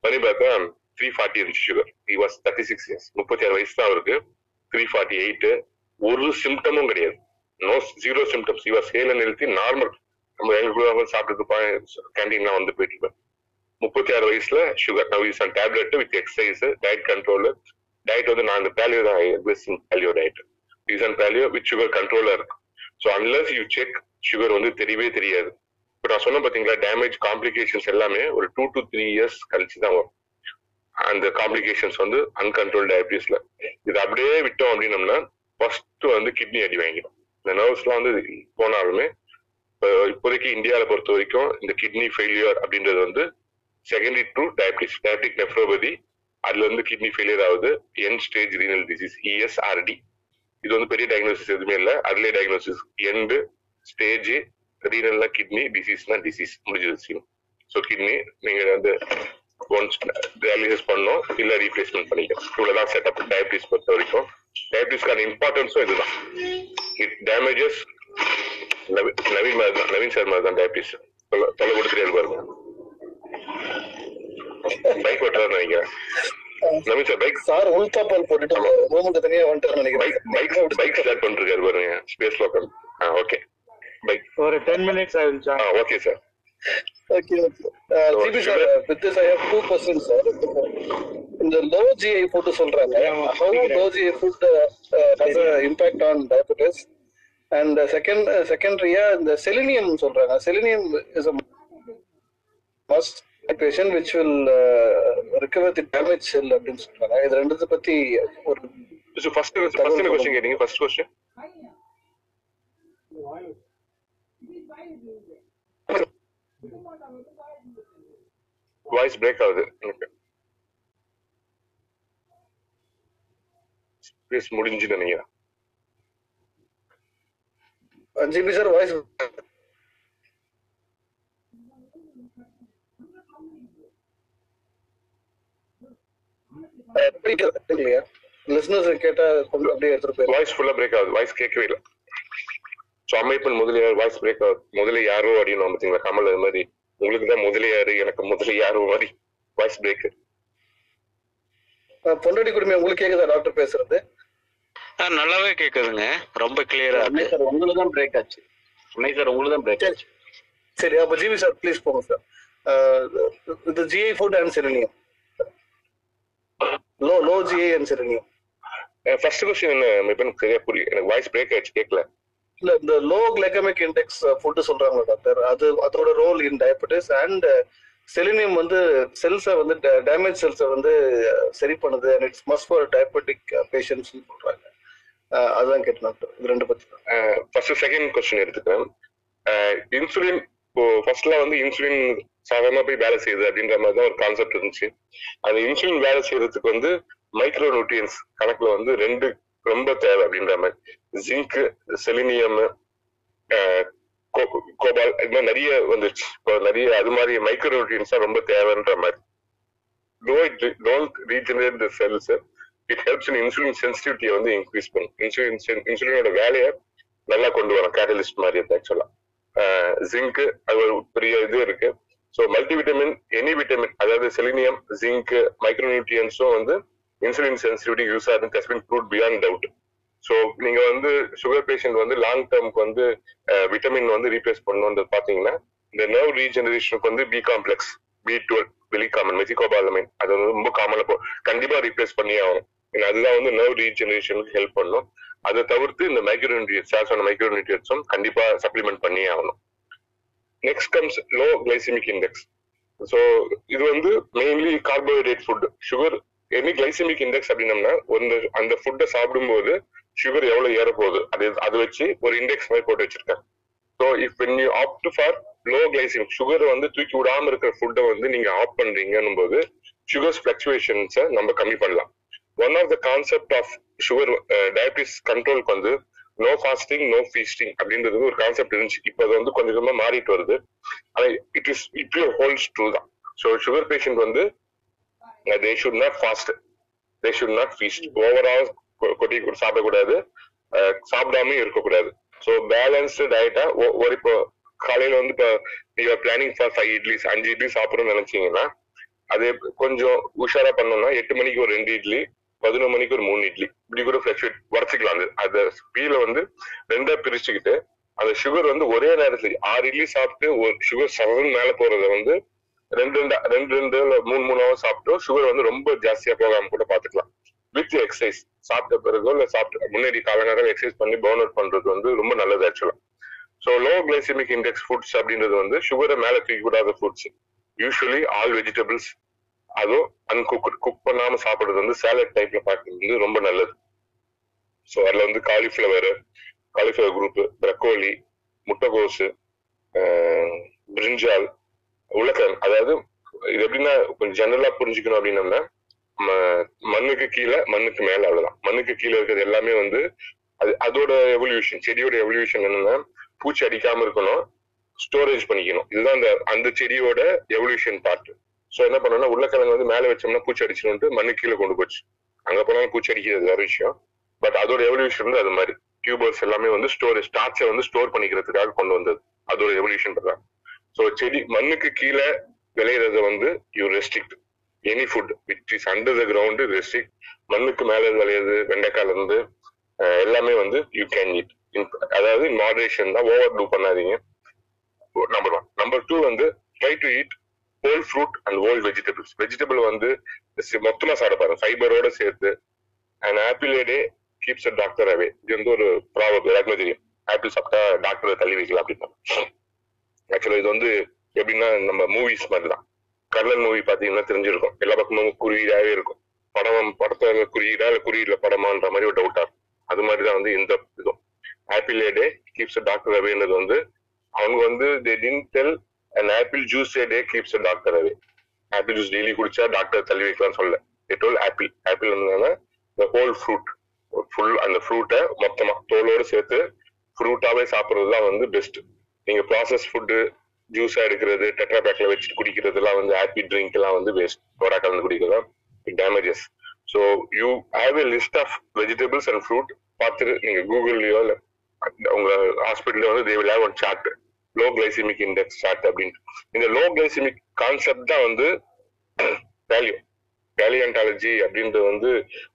பண்ணி பார்த்தா த்ரீ ஃபார்ட்டி இருந்துச்சு sugar I was thirty six years முப்பத்தி ஆறு வயசு தான் அவருக்கு. த்ரீ ஃபார்ட்டி எயிட்டு ஒரு சிம்டமும் கிடையாது. நோ ஜீரோ சிம்டம்ஸ் இவர் சேல நிறுத்தி நார்மல் நம்ம எங்களுக்கு சாப்பிட்டு கேன்டீன்லாம் வந்து போயிட்டு இருப்பேன் முப்பத்தி ஆறு வயசுல sugar now is tablet with exercise diet control diet வந்து நான் அந்த பேலியோ தான் paleo diet reason paleo with sugar கண்ட்ரோலா இருக்கு so unless you check sugar வந்து தெரியவே தெரியாது. இப்போ நான் சொன்ன பாத்தீங்களா டேமேஜ் காம்ப்ளிகேஷன்ஸ் எல்லாமே ஒரு டூ டு த்ரீ இயர்ஸ் கழிச்சு தான் வரும். அந்த காம்ப்ளிகேஷன்ஸ் வந்து அன்கண்ட்ரோல் டயபிட்டிஸ்ல இது அப்படியே விட்டோம் அப்படின்னம்னா ஃபர்ஸ்ட் வந்து கிட்னி அடி வாங்கிடும் இந்த நர்வ்ஸ்லாம் வந்து போனாலுமே இப்போதைக்கு இந்தியாவில பொறுத்த வரைக்கும் இந்த கிட்னி ஃபெயிலியர் அப்படின்றது வந்து secondary to diabetes diabetic nephropathy அதுல வந்து கிட்னி ஃபெயிலியர் ஆகுது. End stage renal disease ESRD இது வந்து பெரிய டயக்னோசிஸ் எதுவுமே இல்லை. அதுலேயே டயக்னோசிஸ் எண்டு ஸ்டேஜ் ரீனல்னா கிட்னி டிசீஸ்னா டிசீஸ் முடிஞ்சது ஸோ கிட்னி நீங்க வந்து ஒன்ஸ் டயாலிசிஸ் பண்ணோம் இல்லை ரீப்ளேஸ்மெண்ட் பண்ணிக்கணும். இவ்வளோதான் செட்டப் டயபிட்டிஸ் பொறுத்த வரைக்கும் டயபிட்டிஸ்க்கான இம்பார்ட்டன்ஸும் இதுதான். இட் டேமேஜஸ் நவீன் மாதிரி தான் நவீன் சார் மாதிரி தான் டயபிட்டிஸ் தொலை கொடுத்துட்டே பாருங்க. பைக் ஓட்டுறாரு நினைக்கிறேன். நவீன் சார் பைக் சார் உள்தாப்பால் போட்டுட்டு ரூமுக்கு தனியா வந்துட்டாரு பைக் நினைக்கிறேன் பைக் பைக் ஸ்டார்ட் பண்ணிருக்காரு பாருங்க ஸ்பேஸ் லோக்கல் ஓகே பைக் ஒரு ten minutes I will ah okay sir two question sir இந்த லோ ஜிஐ ஃபுட் சொல்றாங்க how low GI food has impact on diabetes and second செகண்டரியா இந்த selenium சொல்றாங்க. Selenium is a must passion which will recover the damage cell அப்படின்னு சொல்றாங்க. இது ரெண்டுத்தை பத்தி ஒரு ஃபர்ஸ்ட் ஃபர்ஸ்ட் கொஸ்டின் கேட்டீங்க? ஃபர்ஸ்ட் கொஸ்டின் வாய்ஸ் பிரேக் ஆகுது எனக்கு ஸ்பேஸ் முடிஞ்சு நினைக்கிறேன் ஜிபி சார் வாய்ஸ் இல்லையா லிசனர்ஸ் கேட்டா கொஞ்சம் அப்படியே எடுத்துட்டு போயிரு வாய்ஸ் ஃபுல்லா பிரேக் ஆகுது வாய்ஸ் கேட்கவே இல்லை. So Ammaippan Mudaliar voice break முதலே யாரோ அப்படின்னு பார்த்தீங்களா? கமல் அது மாதிரி. உங்களுக்கு தான் முதலியாரு எனக்கு முதலே யாரோ மாதிரி வாய்ஸ் பிரேக் பொண்டாட்டி குடும்பம் உங்களுக்கு கேக்குதா டாக்டர் பேசுறது? ஆ, நல்லாவே கேக்குதுங்க. ரொம்ப கிளியரா இருக்கு. சார் உங்களுக்கு தான் பிரேக் ஆச்சு. உண்மை சார் உங்களுக்கு தான் பிரேக் ஆச்சு. சரி அப்ப ஜிவி சார் ப்ளீஸ் போங்க சார் இது GI food and selenium low low GI and selenium first question என்ன சரியா புரியல எனக்கு வாய்ஸ் பிரேக் ஆயிடுச்சு கேட்கல இல்ல இந்த லோ கிளைகமிக் இண்டெக்ஸ் ஃபுட் சொல்றாங்களா டாக்டர் அது அதோட role in diabetes and selenium வந்து செல்ஸை வந்து டேமேஜ் செல்ஸை வந்து சரி பண்ணுது. And it's must for diabetic பேஷண்ட்ஸ்னு சொல்றாங்க. அதுதான் கேட்டேன் டாக்டர் இது ரெண்டு பத்தி ஃபர்ஸ்ட் செகண்ட் கொஸ்டின் எடுத்துக்கிறேன். இன்சுலின் இப்போ ஃபர்ஸ்ட்லாம் வந்து இன்சுலின் சாதாரணமா போய் வேலை செய்யுது அப்படின்ற மாதிரி தான் ஒரு கான்செப்ட் இருந்துச்சு. அந்த இன்சுலின் வேலை செய்யறதுக்கு வந்து மைக்ரோ நியூட்ரியன்ஸ் கணக்குல வந்து ரெண்டு ரொம்ப தேவை அப்படின்ற மாதிரி. ஜிங்க் செலினியம் கோபால் இது மாதிரி நிறைய வந்துச்சு இப்போ நிறைய அது மாதிரி மைக்ரோ நியூட்ரியன்ஸ் தான் ரொம்ப தேவைன்ற மாதிரி. Though it don't regenerate the cells it helps in insulin சென்சிட்டிவிட்டியை வந்து இன்க்ரீஸ் பண்ணும். இன்சுலின் இன்சுலினோட வேலையை நல்லா கொண்டு வரும் கேட்டலிஸ்ட் மாதிரி அது ஆக்சுவலா ஜிங்க் அது ஒரு பெரிய இது இருக்கு. ஸோ மல்டிவிட்டமின் எனி விட்டமின் அதாவது செலினியம் ஜிங்க் மைக்ரோ நியூட்ரியன்ஸும் வந்து இன்சுலின் சென்சிட்டிவிட்டி யூஸ் ஆகுது has been proved beyond doubt so நீங்க வந்து சுகர் பேஷண்ட் வந்து லாங் டேர்ம்க்கு வந்து விட்டமின் வந்து ரீப்ளேஸ் பண்ணணுன்றது பாத்தீங்கன்னா இந்த நர்வ் ரீஜெனரேஷனுக்கு வந்து பி காம்ப்ளெக்ஸ் பி டுவெல் வெளி காமன் மெசிகோபாலமைன் அது வந்து ரொம்ப காமனா போ கண்டிப்பா ரீப்ளேஸ் பண்ணியே ஆகணும். ஏன்னா அதுதான் வந்து நர்வ் ரீஜெனரேஷனுக்கு ஹெல்ப் பண்ணும். அதை தவிர்த்து இந்த மைக்ரோநியூட்ரியன்ஸ் சார் மைக்ரோநியூட்ரியன்ஸும் கண்டிப்பா சப்ளிமெண்ட் பண்ணியே ஆகணும். Next comes low glycemic index so இது வந்து mainly carbohydrate food sugar any glycemic index அப்படின்னம்னா அந்த அந்த ஃபுட்டை சாப்பிடும்போது சுகர் எவ்வளவு ஏற போகுது அது அதை வச்சு ஒரு இண்டெக்ஸ் மாதிரி போட்டு வச்சிருக்காங்க so if when you opt for low glycemic sugar வந்து தூக்கி விடாம இருக்கிற ஃபுட்டை வந்து நீங்க ஆப் பண்றீங்கன்னும் போது சுகர்ஸ் ஃபிளக்சுவேஷன்ஸை நம்ம கம்மி பண்ணலாம். One of the concept of sugar diabetes கண்ட்ரோலுக்கு வந்து நோ ஃபாஸ்டிங் நோ ஃபீஸ்டிங் அப்படின்றது ஒரு கான்செப்ட் இருந்துச்சு. இப்போ அது வந்து கொஞ்சம் கொஞ்சமா மாறிட்டு வருது. It is it holds true தான். ஸோ சுகர் பேஷண்ட் வந்து they should not fast they should not feast overall கொட்டி கொட்டி சாப்பிடக்கூடாது அஹ் சாப்பிடாம இருக்கக்கூடாது ஸோ பேலன்ஸ்டு டயட்டா ஒரு இப்போ காலையில வந்து இப்போ நீங்க பிளானிங் ஃபார் ஃபைவ் இட்லிஸ் அஞ்சு இட்லி சாப்பிடணும்னு நினைச்சீங்கன்னா அது கொஞ்சம் உஷாரா பண்ணோம்னா எட்டு மணிக்கு ஒரு ரெண்டு இட்லி பதினொரு மணிக்கு ஒரு மூணு இட்லி இப்படி கூட ஃபிளக்சுவேட் வரைச்சிக்கலாம் அது அந்த ஸ்பீல வந்து ரெண்டா பிரிச்சுக்கிட்டு அந்த சுகர் வந்து ஒரே நேரத்துக்கு ஆறு இட்லி சாப்பிட்டு ஒரு சுகர் செவன் மேல போறத வந்து ரெண்டு ரெண்டு ரெண்டு ரெண்டு மூணு மூணு ஹவர் சாப்பிட்டோம் சுகர் வந்து ரொம்ப ஜாஸ்தியா போகாம கூட பாத்துக்கலாம். வித் எக்ஸசைஸ் சாப்பிட்ட பிறகோ இல்ல சாப்பிட்டு முன்னாடி காலங்காலம் எக்ஸசைஸ் பண்ணி பர்ன் அவுட் பண்றது வந்து ரொம்ப நல்லது ஆக்சுவலா so low glycemic index foods அப்படின்றது வந்து சுகரை மேல தூக்கி விடாத ஃபுட்ஸ் யூஸ்வலி ஆல் வெஜிடபிள்ஸ் அதுவும் அன்குக் குக் பண்ணாம சாப்பிடுறது வந்து சேலட் டைப்ல பார்க்கறது வந்து ரொம்ப நல்லது. ஸோ அதுல வந்து காலிஃபிளவர் காலிஃபிளவர் குரூப் பிரக்கோலி முட்டைகோஸு பிரிஞ்சால் உலக அதாவது இது எப்படின்னா கொஞ்சம் ஜெனரலா புரிஞ்சுக்கணும் அப்படின்னம்னா ம- மண்ணுக்கு கீழே மண்ணுக்கு மேல அவ்வளவுதான். மண்ணுக்கு கீழே இருக்கிறது எல்லாமே வந்து அது அதோட எவல்யூஷன் செடியோட எவல்யூஷன் என்னன்னா பூச்சி அடிக்காம இருக்கணும் ஸ்டோரேஜ் பண்ணிக்கணும். இதுதான் அந்த அந்த செடியோட எவல்யூஷன் பார்ட் சோ என்ன பண்ணோம்னா உருளைக்கிழங்கு வந்து மேல வச்சோம்னா பூச்சி அடிச்சுட்டு மண்ணு கீழே கொண்டு போச்சு. அங்க போனாலும் பூச்சி அடிக்கிறது வேற விஷயம். பட் அதோட எவல்யூஷன் வந்து அது மாதிரி. டியூபர்ஸ் எல்லாமே வந்து ஸ்டோரேஜ் ஸ்டார்ச்சை வந்து ஸ்டோர் பண்ணிக்கிறதுக்காக கொண்டு வந்தது. அதோட எவல்யூஷன் தான் ஸோ செடி மண்ணுக்கு கீழே விளையிறத வந்து you restrict any food which is under the ground restrict மண்ணுக்கு மேலே விளையிறது வெண்டைக்கால இருந்து எல்லாமே வந்து யூ கேன் ஈட் அதாவது மாடரேஷன் தான் ஓவர் டூ பண்ணாதீங்க. நம்பர் ஒன் நம்பர் டூ வந்து try to eat whole fruit and whole vegetables vegetable வந்து மொத்தமா சாப்பிட பாருங்க. ஃபைபரோட சேர்த்து and apple day keeps a doctor away இது வந்து ஒரு ப்ராப்ளம் எல்லாருக்குமே தெரியும். ஆப்பிள் சாப்பிட்டா டாக்டரை தள்ளி வைக்கலாம் அப்படின்னா ஆக்சுவலா இது வந்து எப்படின்னா நம்ம மூவிஸ் மாதிரி தான் கர்ணன் மூவி பாத்தீங்கன்னா தெரிஞ்சிருக்கும். எல்லா பக்கமும் குறியீடாவே இருக்கும். படம் படத்தை குறியீடா இல்ல குறியீடுல படமான்ற மாதிரி ஒரு டவுட்டா இருக்கும். அது மாதிரி தான் வந்து இந்த இதுவும். ஆப்பிள் டே கீப்ஸ் டாக்டர் அவேன்றது வந்து அவங்க வந்து they didn't tell and apple juice day keeps doctor away apple juice daily குடிச்சா டாக்டர் தள்ளி வைக்கலாம் சொல்ல டோல் ஆப்பிள் ஆப்பிள் வந்து இந்த ஹோல் ஃப்ரூட் ஃபுல் அந்த ஃப்ரூட்டை மொத்தமா தோலோடு சேர்த்து ஃப்ரூட்டாவே சாப்பிடுறது தான் வந்து பெஸ்ட் நீங்க ப்ராசஸ் ஃபுட்டு ஜூஸா எடுக்கிறது டெட்ரா பேக்ல வச்சு குடிக்கிறதுலாம் வந்து ஹாப்பி ட்ரிங்க் எல்லாம் வந்து வேஸ்ட் சோடா கலந்து குடிக்கிறதா damages so you have a list of vegetables and fruit பார்த்துட்டு நீங்க கூகுள்லயோ இல்லை உங்க ஹாஸ்பிட்டல்ல வந்து they will have one chart low glycemic index chart அப்படின்ட்டு இந்த லோ கிளைசிமிக் கான்செப்ட் தான் வந்து வேல்யூ பேலியன்டாலஜி அப்படின்றது வந்து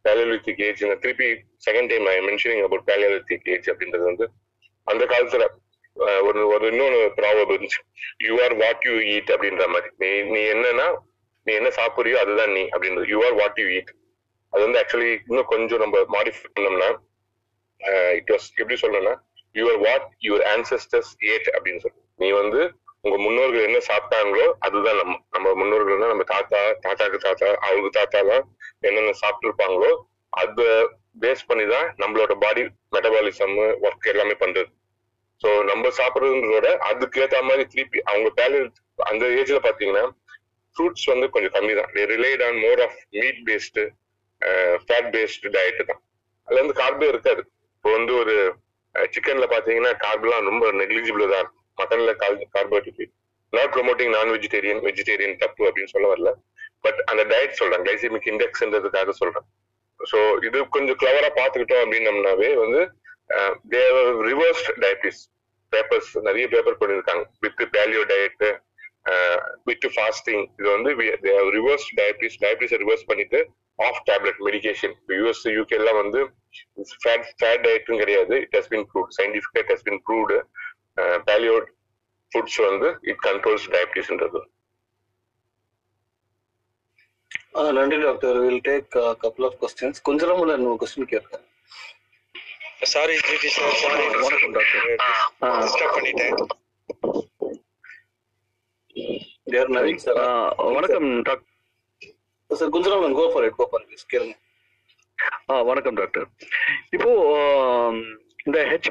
பேலியோலித்திக் ஏஜ் திருப்பி second time I mentioning about paleolithic age அப்படின்றது வந்து அந்த காலத்துல ஒரு ஒரு இன்னொன்று ப்ராபம் இருந்துச்சு. You are what you eat அப்படின்ற மாதிரி. நீ நீ என்னன்னா நீ என்ன சாப்பிட்றியோ அதுதான் நீ அப்படின்றது. You are what you eat அது வந்து ஆக்சுவலி இன்னும் கொஞ்சம் நம்ம மாடிஃபை பண்ணோம்னா இட் வாஸ் எப்படி சொல்லணும்னா your what your ancestors ate அப்படின்னு சொல்லி. நீ வந்து உங்க முன்னோர்கள் என்ன சாப்பிட்டாங்களோ அதுதான் நம்ம நம்ம முன்னோர்கள் தான் நம்ம தாத்தா தாத்தாக்கு தாத்தா அவருக்கு தாத்தாலாம் என்னென்ன சாப்பிட்டுருப்பாங்களோ அதை பேஸ் பண்ணி தான் நம்மளோட பாடி மெட்டபாலிசம் ஒர்க் எல்லாமே பண்றது. ஸோ நம்ம சாப்பிட்றதுன்றதோட அதுக்கு ஏத்த மாதிரி திருப்பி அவங்க பேலு அந்த ஏஜ்ல பாத்தீங்கன்னா ஃப்ரூட்ஸ் வந்து கொஞ்சம் கம்மி தான் relate on more of meat based fat based diet தான். அதுல வந்து கார்பே இருக்காது. இப்போ வந்து ஒரு uh, சிக்கன்ல பாத்தீங்கன்னா கார்பெல்லாம் ரொம்ப நெக்லிஜிபிள் தான். இருக்கும் மட்டன்ல carbohydrate not promoting non vegetarian vegetarian தப்பு அப்படின்னு சொல்ல வரல. பட் அந்த டயட் சொல்றேன். கிளைசிமிக் இண்டெக்ஸ்ன்றதுக்காக சொல்றேன். ஸோ இது கொஞ்சம் கிளவரா பாத்துக்கிட்டோம் அப்படின்னம்னாவே வந்து ரிவர்ஸ்ட் டயபிட்டிஸ் பேப்பர்ஸ் நிறைய பேப்பர் பண்ணியிருக்காங்க with paleo diet with fasting இது வந்து ரிவர்ஸ் டயபிட்டிஸ் டயபிட்டிஸ் ரிவர்ஸ் பண்ணிட்டு off tablet medication US UK எல்லாம் வந்து ஃபேட் ஃபேட் டயட்டும் கிடையாது. It has been proved scientific it has been proved paleo foods வந்து இட் கண்ட்ரோல்ஸ் டயபிட்டிஸ்ன்றது ஆ, நன்றி doctor. Will take couple of questions கொஞ்ச நேரம் இன்னும் கொஸ்டின் கேட்கிறேன் சாரி ஜிடி சார் சாரி வணக்கம் டாக்டர். டிஸ்டர்ப் பண்ணிட்டேன். வணக்கம் டாக்டர் சார் கொஞ்ச நேரம் go for it go for it கேளுங்க. ஆ வணக்கம் டாக்டர். இப்போ இந்த ஹெச்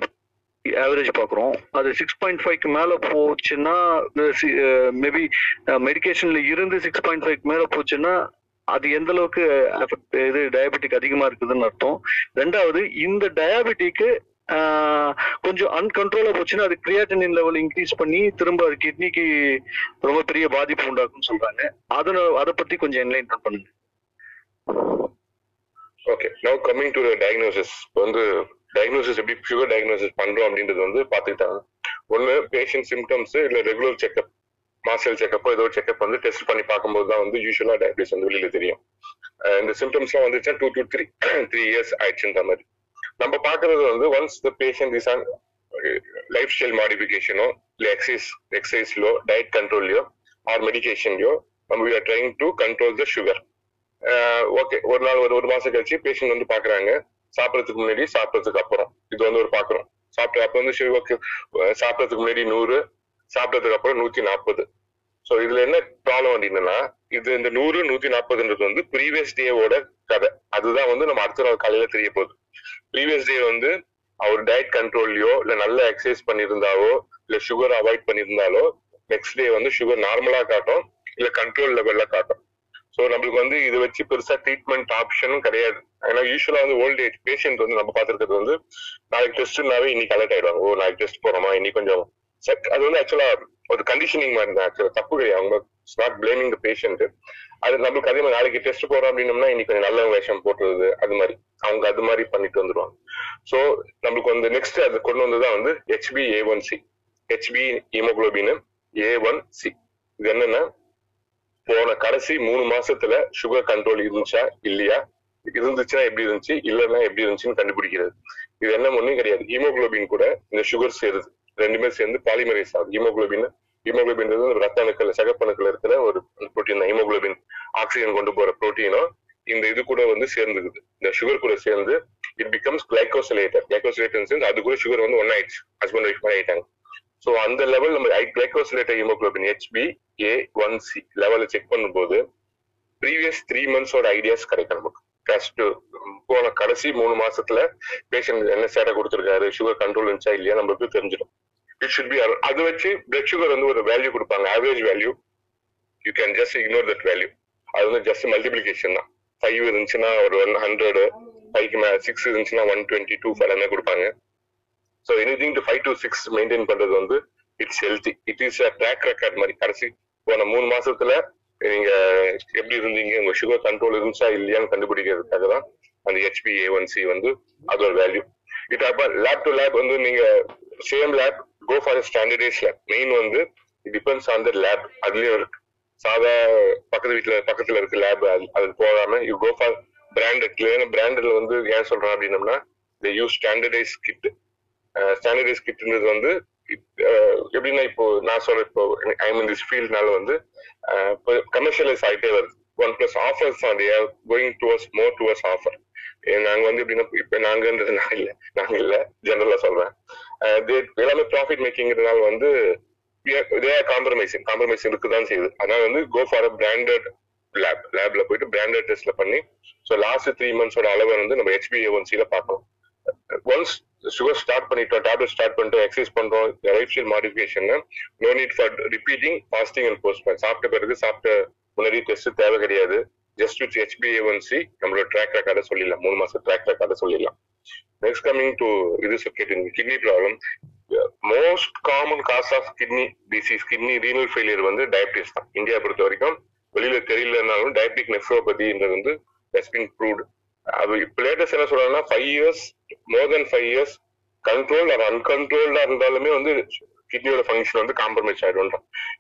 ஆவரேஜ் பார்க்குறோம். அது சிக்ஸ் பாயிண்ட் ஃபைவ்க்கு மேலே போச்சுன்னா மேபி மெடிகேஷன்ல இருந்து சிக்ஸ் பாயிண்ட் ஃபைவ் மேலே போச்சுன்னா அது எந்த அளவுக்கு இது டயபெட்டிக் அதிகமா இருக்குதுன்னு அர்த்தம். ரெண்டாவது இந்த டயபெட்டிக்கு கொஞ்சம் அன்கண்ட்ரோலா போச்சுன்னா அது கிரியாட்டினின் லெவல் இன்க்ரீஸ் பண்ணி திரும்ப அது கிட்னிக்கு ரொம்ப பெரிய பாதிப்பு உண்டாக்கும்னு சொல்றாங்க. அதை அதை பத்தி கொஞ்சம் என்லைன் பண்ணுங்க. Okay now coming to diagnosis வந்து டயக்னோசிஸ் எப்படி சுகர் டயக்னோசிஸ் பண்றோம் அப்படின்றது வந்து பாத்துக்கிட்டாங்க ஒண்ணு பேஷண்ட் சிம்டம்ஸ் இல்ல ரெகுலர் செக்அப் மாசல் செக்அப் ஏதோ செக்அப் வந்து டெஸ்ட் பண்ணி பார்க்கும்போது தான் வந்து யூஸ்வலா டயபிட்டிஸ் வந்து வெளியில தெரியும். அஹ் இந்த சிம்டம்ஸ்லாம் வந்துச்சா two to three three years ஆயிடுச்சுன்ற மாதிரி. நம்ம பாக்குறது வந்து once the patient is on life style மாடிஃபிகேஷனோ இல்ல எக்ஸசைஸ் எக்ஸசைஸ்லோ டயட் கண்ட்ரோல்லையோ ஆர் மெடிகேஷன்லயோ நம்ம are trying to control the sugar okay ஒரு நாள் ஒரு ஒரு மாசம் கழிச்சு பேஷண்ட் வந்து பாக்குறாங்க சாப்பிடறதுக்கு முன்னாடி சாப்பிடறதுக்கு அப்புறம். இது வந்து ஒரு பாக்குறோம் சாப்பிட்டு அப்ப வந்து ஓகே சாப்பிடறதுக்கு முன்னாடி நூறு சாப்பிட்டதுக்கு அப்புறம் நூத்தி நாற்பது. சோ இதுல என்ன ப்ராப்ளம் அப்படின்னா இது இந்த நூறு நூத்தி நாற்பதுன்றது வந்து ப்ரீவியஸ் டேவோட கதை. அதுதான் வந்து நம்ம அடுத்த நாள் காலையில தெரிய போகுது. ப்ரீவியஸ் டே வந்து அவர் டயட் கண்ட்ரோல்லையோ இல்ல நல்ல எக்ஸசைஸ் பண்ணியிருந்தாவோ இல்ல சுகர் அவாய்ட் பண்ணியிருந்தாலோ நெக்ஸ்ட் டே வந்து சுகர் நார்மலா காட்டும் இல்ல கண்ட்ரோல் லெவல்ல காட்டும். ஸோ நம்மளுக்கு வந்து இதை வச்சு பெருசா ட்ரீட்மெண்ட் ஆப்ஷனும் கிடையாது. ஏன்னா யூஸ்வலா வந்து ஓல்ட் ஏஜ் பேஷண்ட் வந்து நம்ம பார்த்துருக்கிறது வந்து நாளைக்கு டெஸ்ட்னாவே இன்னைக்கு அலர்ட் ஆயிடுவாங்க. ஓ நாளைக்கு டெஸ்ட் போறோமா? இன்னைக்கு கொஞ்சம் அது வந்து ஆக்சுவலா ஒரு கண்டிஷனிங் மாதிரி தான். ஆக்சுவலா தப்பு கிடையாது. அவங்க நாட் பிளேமிங் த பேஷண்ட் அது நம்மளுக்கு அதே மாதிரி நாளைக்கு டெஸ்ட் போறோம் அப்படின்னம்னா இன்னைக்கு கொஞ்சம் நல்ல வேஷம் போட்டுறது அது மாதிரி அவங்க அது மாதிரி பண்ணிட்டு வந்துருவாங்க. ஸோ நம்மளுக்கு வந்து நெக்ஸ்ட் அது கொண்டு வந்ததுதான் வந்து HB A one C HB hemoglobin A one C இது என்னன்னா போன கடைசி மூணு மாசத்துல சுகர் கண்ட்ரோல் இருந்துச்சா இல்லையா? இருந்துச்சுன்னா எப்படி இருந்துச்சு இல்லைன்னா எப்படி இருந்துச்சுன்னு கண்டுபிடிக்கிறது. இது என்ன ஒண்ணும் கிடையாது. ஹீமோகுளோபின் கூட இந்த சுகர் சேருது. ரெண்டுமே சேர்ந்து பாலிமரைஸ் ஆகுது ஹீமோகுளோபின் ஹீமோகுளோபின் ரத்த அணுக்கள் சகப்பணுக்கள் இருக்கிற ஒரு புரோட்டீன் ஹீமோகுளோபின் ஆக்சிஜன் கொண்டு போற புரோட்டீனும் இந்த இது கூட வந்து சேர்ந்துக்குது. இந்த சுகர் கூட சேர்ந்து இட் பிகம்ஸ் கிளைகோசிலேட்டர் கிளைகோசிலேட்டர் அது கூட சுகர் வந்து ஒன் ஆயிடுச்சு ஹஸ்பண்ட் ஒய்ஃப் மாதிரி ஆயிட்டாங்க. ஸோ அந்த லெவல் நம்ம glycosylated hemoglobin HB A one C லெவலை செக் பண்ணும்போது ப்ரீவியஸ் த்ரீ மந்த்ஸோட ஐடியாஸ் கிடைக்கும் நமக்கு. ஃபர்ஸ்ட் போன கடைசி மூணு மாசத்துல பேஷண்ட் என்ன சேட்டை கொடுத்துருக்காரு? சுகர் கண்ட்ரோல் இருந்துச்சா இல்லையா நம்மளுக்கு தெரிஞ்சிடும். இட் ஷுட் பி அது வச்சு பிளட் சுகர் வந்து ஒரு வேல்யூ கொடுப்பாங்க average value you can just ignore that value அது வந்து ஜஸ்ட் மல்டிபிளிகேஷன் தான். ஃபைவ் இருந்துச்சுன்னா ஒரு ஒன் ஹண்ட்ரட் ஃபைவ்க்கு மே சிக்ஸ் இருந்துச்சுன்னா ஒன் டுவெண்ட்டி டூ எல்லாமே கொடுப்பாங்க. So any thing to five to six maintain பண்றது வந்து it's healthy it is a track record மாதிரி. கடைசி போன மூணு மாசத்துல நீங்க எப்படி இருந்தீங்க உங்க சுகர் கண்ட்ரோல் இருந்துச்சா இல்லையான்னு கண்டுபிடிக்கிறதுக்காக தான் அந்த ஹெச்பி ஏ ஒன் சி வந்து அதோட வேல்யூ இது அப்ப லேப் டு லேப் வந்து நீங்க same lab go for standardise lab main வந்து டிபெண்ட்ஸ் ஆன் த லேப் அதுலயும் இருக்கு. சாதா பக்கத்து வீட்டுல பக்கத்துல இருக்க லேப் அது போகாம யூ கோ ஃபார் பிராண்டட் ஏன்னா பிராண்டட்ல வந்து ஏன் சொல்றேன் அப்படின்னம்னா the use standardise kit standardise கிட்ன்றது வந்து எப்படின்னா இப்போ நான் சொல்ற இப்போ ஐ மீன் திஸ் ஃபீல்ட்னால வந்து கமர்ஷியலைஸ் ஆகிட்டே வருது. ஒன் பிளஸ் ஆஃபர்ஸ் தான் going towards more towards offer நாங்க வந்து எப்படின்னா இப்ப நாங்கன்றது நான் இல்ல நாங்க இல்ல ஜெனரலா சொல்றேன். எல்லாமே ப்ராஃபிட் மேக்கிங்கிறதுனால வந்து காம்ப்ரமைசிங் காம்ப்ரமைசிங் இருக்குதான் செய்யுது. அதனால வந்து go for a branded lab லேப்ல போயிட்டு பிராண்டட் டெஸ்ட்ல பண்ணி ஸோ லாஸ்ட் த்ரீ மந்த்ஸோட அளவை வந்து நம்ம ஹெச்பிஏ ஒன்சியில சில பார்க்கணும். ஒன்ஸ் சுகர் ஸ்டார்ட் பண்ணிட்டோம் டேப்லெட் ஸ்டார்ட் பண்ணிட்டோம் எக்ஸசைஸ் பண்றோம் lifestyle modification no need for repeating fasting and post சாப்பிட்ட பிறகு சாப்பிட்ட முன்னாடி டெஸ்ட் தேவை கிடையாது. ஜஸ்ட் வித் ஹெச்பிஏ நம்மளோட ட்ராக் ரெக்கார்டை சொல்லிடலாம். மூணு மாசம் ட்ராக் ரெக்கார்டை சொல்லிடலாம். நெக்ஸ்ட் கமிங் டு இது கேட்டீங்க kidney problem most common cause of kidney disease kidney renal failure வந்து டயபிட்டிஸ் தான். இந்தியா பொறுத்த வரைக்கும் வெளியில தெரியலனாலும் டயபிட்டிக் நெஃப்ரோபதின்றது வந்து ஹஸ் ப்ரூவ்டு அது இப்போ லேட்டஸ்ட் என்ன சொல்றாங்கன்னா five years more then five years control அது அன்கண்ட்ரோல்டா இருந்தாலுமே வந்து கிட்னியோட ஃபங்க்ஷன் வந்து காம்ப்ரமைஸ் ஆயிடும்